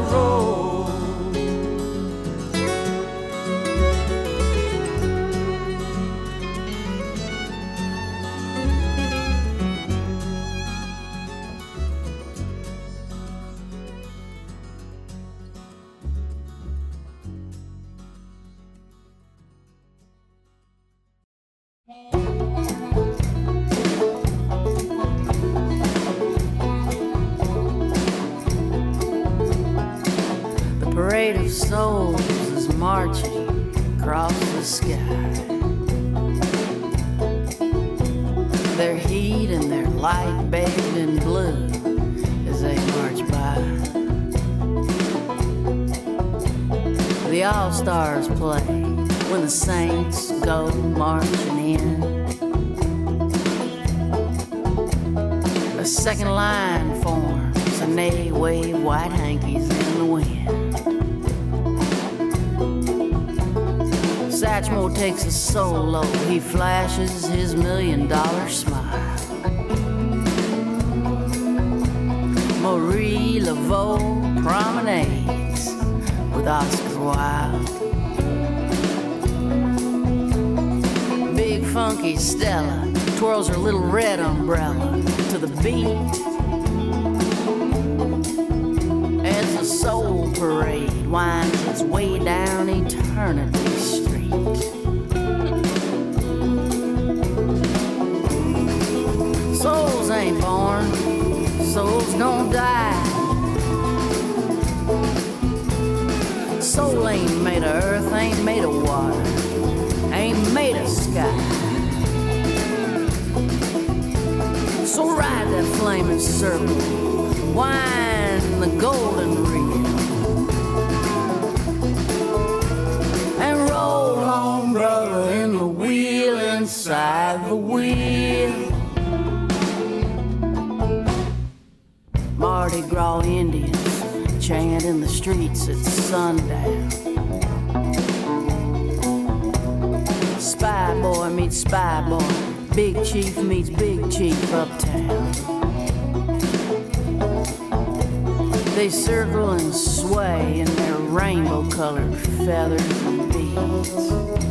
Souls is marching across the sky. Their heat and their light bathed in blue as they march by. The All Stars play when the Saints go marching in. A second line forms and they wave white hankies in the wind. Satchmo takes a solo, he flashes his million dollar smile. Marie Laveau promenades with Oscar Wilde. Big funky Stella twirls her little red umbrella to the beat. As the soul parade winds its way down Eternity. Souls ain't born, souls don't die. Soul ain't made of earth, ain't made of water, ain't made of sky. So ride that flaming circle, wind the golden reel, Mardi Gras Indians chant in the streets at sundown. Spy boy meets spy boy, big chief meets big chief uptown. They circle and sway in their rainbow colored feathers and beads.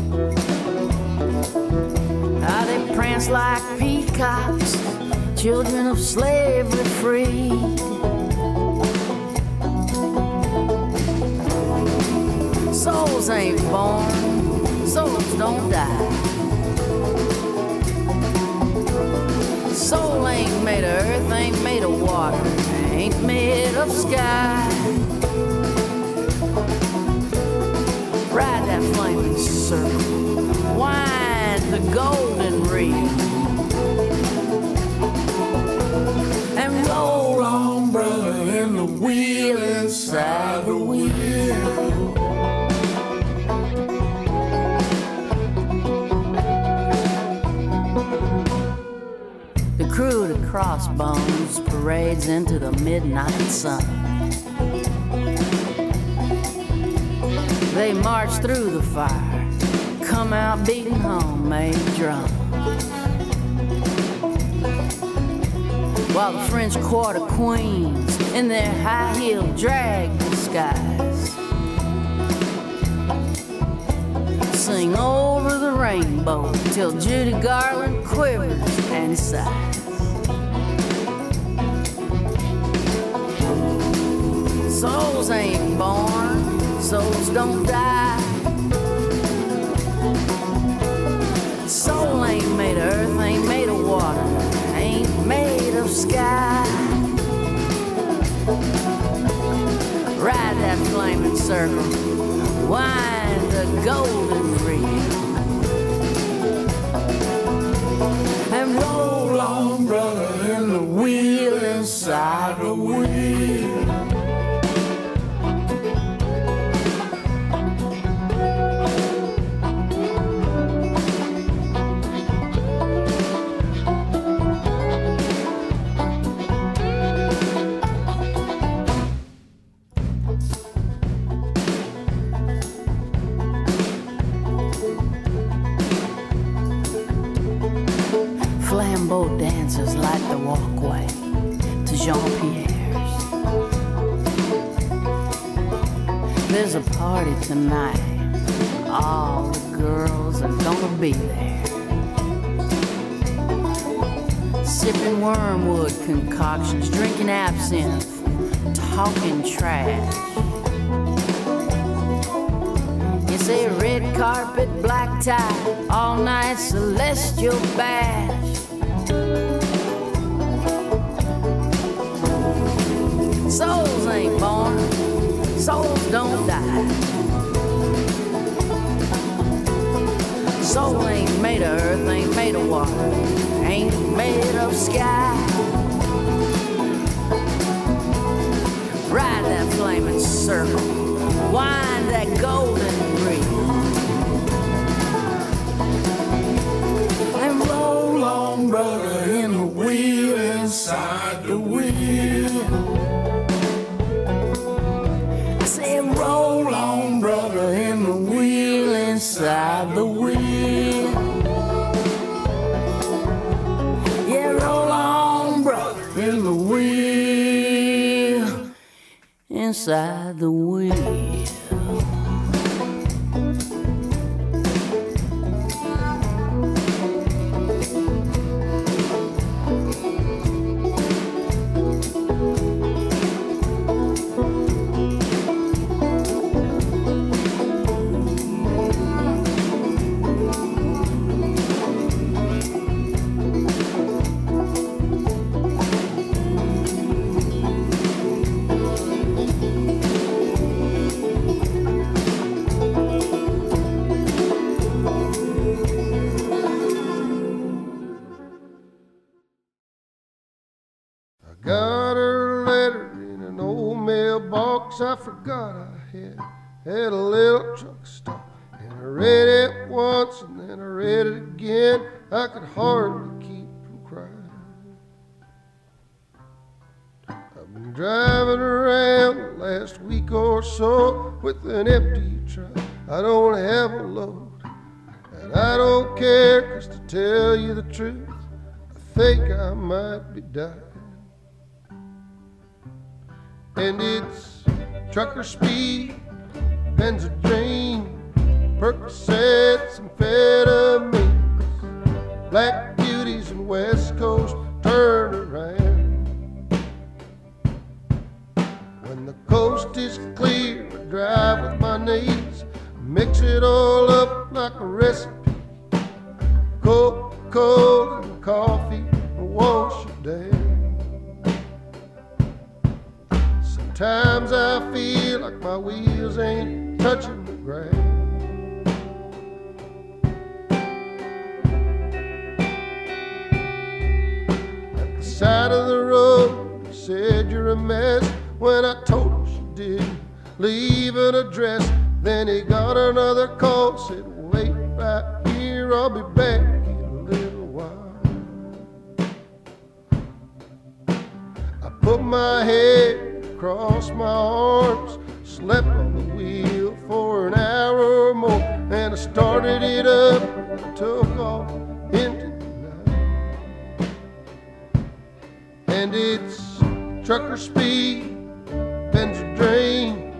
Prance like peacocks, children of slavery free. Souls ain't born, souls don't die. Soul ain't made of earth, ain't made of water, ain't made of sky. Ride that flaming circle, wind the golden reel, and roll on, brother, in the wheel inside the wheel. The crew to crossbones parades into the midnight sun. They march through the fire, come out beating homemade drum. While the French Quarter queens in their high heeled drag disguise sing over the rainbow till Judy Garland quivers and sighs. Souls ain't born, souls don't die. Made of earth, ain't made of water, ain't made of sky. Ride that flaming circle, wind the golden reel, and roll on, brother, in the wheel inside the wheel. Think I might be dying and it's trucker speed, Benzedrine, Percocets, amphetamines, black beauties and West Coast turn around. When the coast is clear, I drive with my knees, mix it all up like a recipe. Coca Cola and coffee and wash it down. Sometimes I feel like my wheels ain't touching the ground. At the side of the road, she said you're a mess. When I told her she did, leave an address. Then he got another call, said wait right here, I'll be back my head across my arms, slept on the wheel for an hour or more, and I started it up and took off into the night. And it's trucker speed, Benzedrine,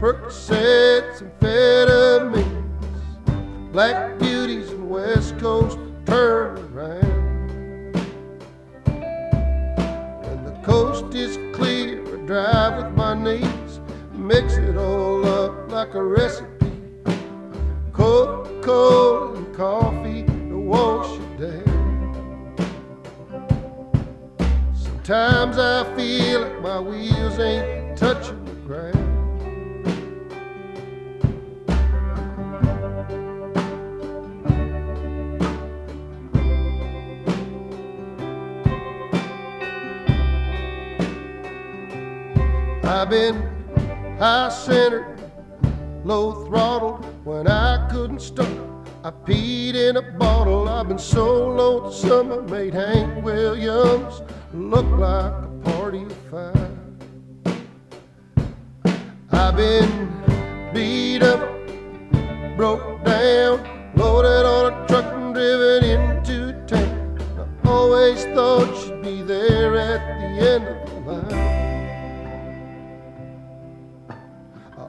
Percocets, amphetamines, black beauties and West Coast drive with my knees, mix it all up like a recipe. Coca Cola and coffee to wash it down. Sometimes I feel like my wheels ain't touching I've been high centered, low throttled when I couldn't stop. I peed in a bottle. I've been so lonesome I made Hank Williams look like a party of five. I've been beat up, broke down, loaded on a truck and driven into town. I always thought she'd be there at the end of the line.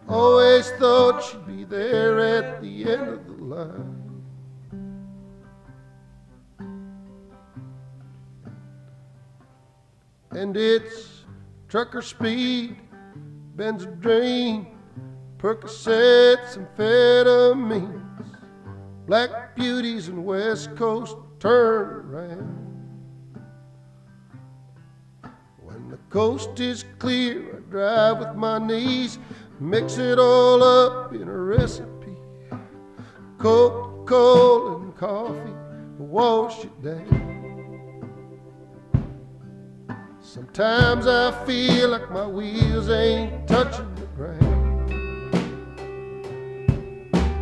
Always thought she'd be there at the end of the line. And it's trucker speed, Benzedrine, Percocets, amphetamines, black beauties and West Coast turn around. When the coast is clear, I drive with my knees, mix it all up in a recipe. Coke, Cola and coffee, wash it down. Sometimes I feel like my wheels ain't touching the ground.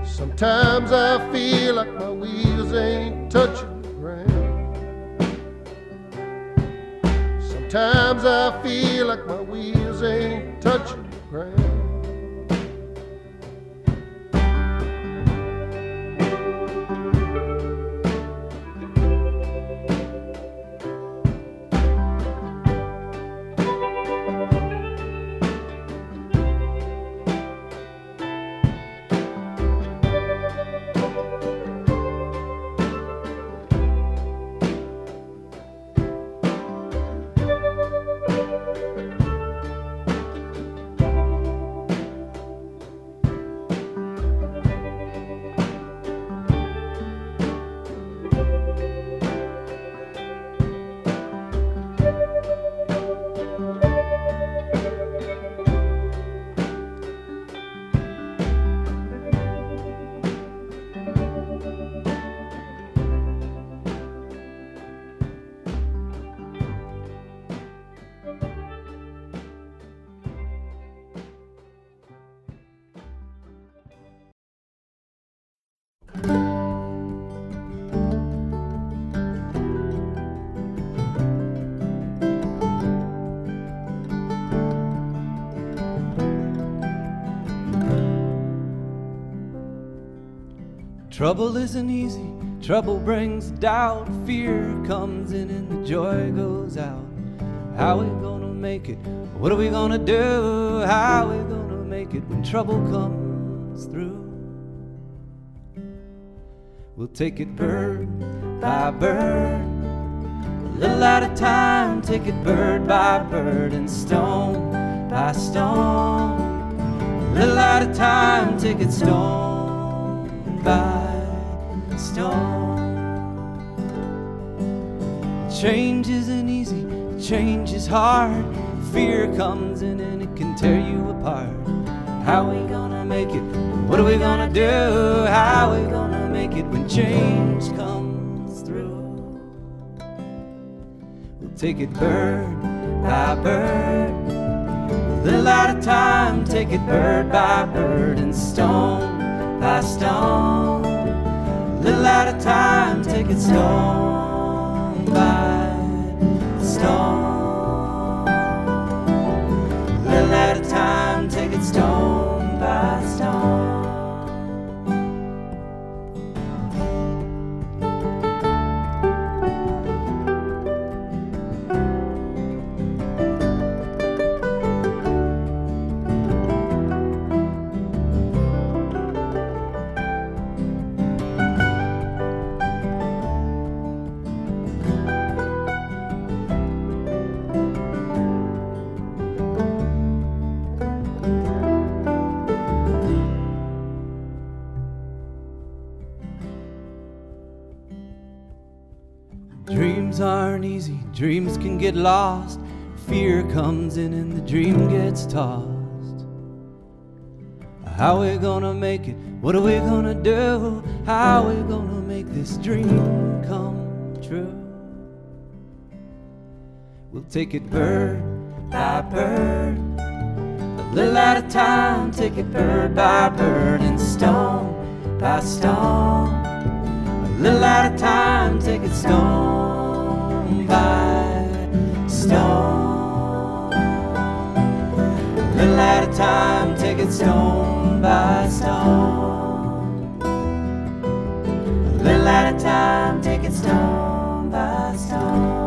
Sometimes I feel like my wheels ain't touching the ground. Sometimes I feel like my wheels ain't touching the ground. Trouble isn't easy, trouble brings doubt. Fear comes in and the joy goes out. How we gonna make it? What are we gonna do? How we gonna make it when trouble comes through? We'll take it bird by bird, a little at a time. Take it bird by bird and stone by stone, a little at a time. Take it stone by stone. Change isn't easy, change is hard. Fear comes in and it can tear you apart. How we gonna make it? What are we gonna do? How we gonna make it when change comes through? We'll take it bird by bird, little at a time. Take it bird by bird and stone by stone Little at a time, take it stone by stone. Little at a time, take it stone. Dreams can get lost. Fear comes in and the dream gets tossed. How we gonna make it? What are we gonna do? How we gonna make this dream come true? We'll take it bird by bird, a little at a time. Take it bird by bird and stone by stone, a little at a time. Take it stone stone. A little at a time, take it stone by stone. A little at a time, take it stone by stone.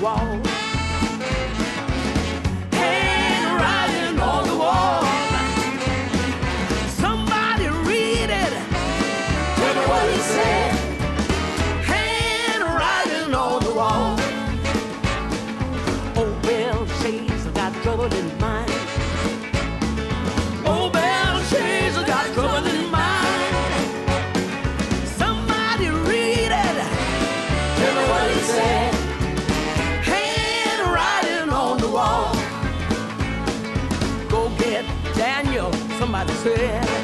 wall. said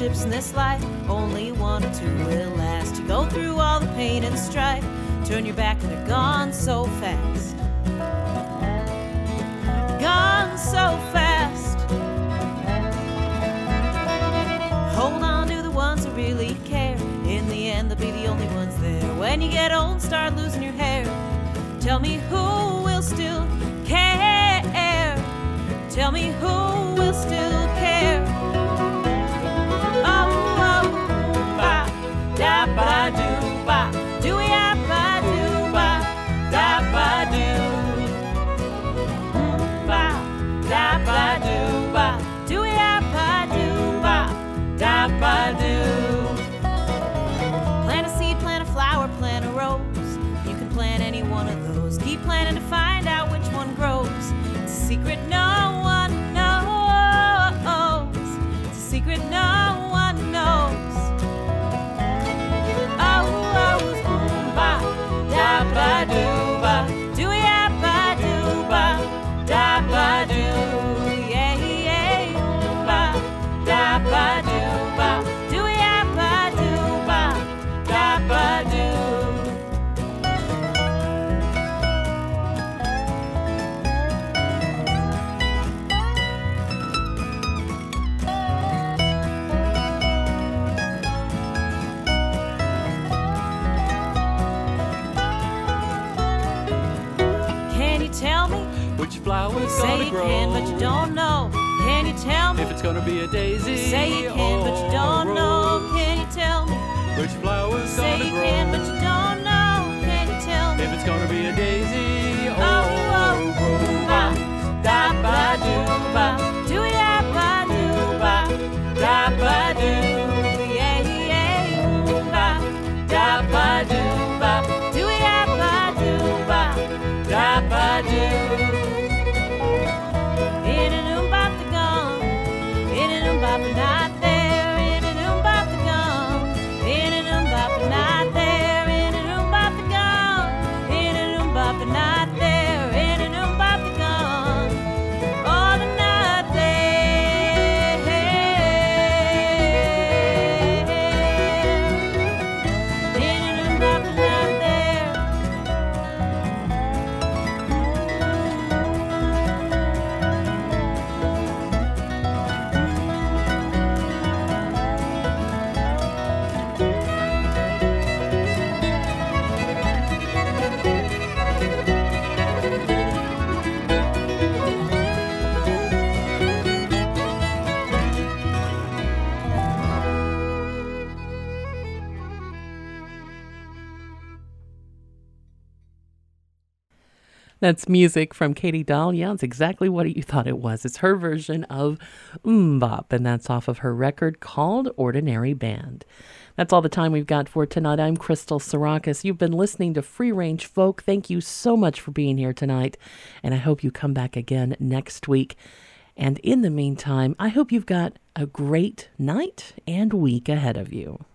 by in this life, only one or two will last. You go through all the pain and strife, turn your back and they're gone so fast. Gone so fast. Hold on to the ones who really care. In the end, they'll be the only ones there. When you get old start losing your hair, tell me who will still care. Tell me who will still care. You grow? can, but you don't know. Can you tell me? If it's gonna be a daisy. Say you can, but you don't know. Can you tell me? Which flower's Say gonna you grow? can, but you don't know. Can you tell me? If it's gonna be a daisy oh, or oh, oh, oh, a rose. ba, da ba do That's music from Katie Dahl. Yeah, it's exactly what you thought it was. It's her version of MMMBop, and that's off of her record called Ordinary Band. That's all the time we've got for tonight. I'm Crystal Sarakas. You've been listening to Free Range Folk. Thank you so much for being here tonight, and I hope you come back again next week. And in the meantime, I hope you've got a great night and week ahead of you.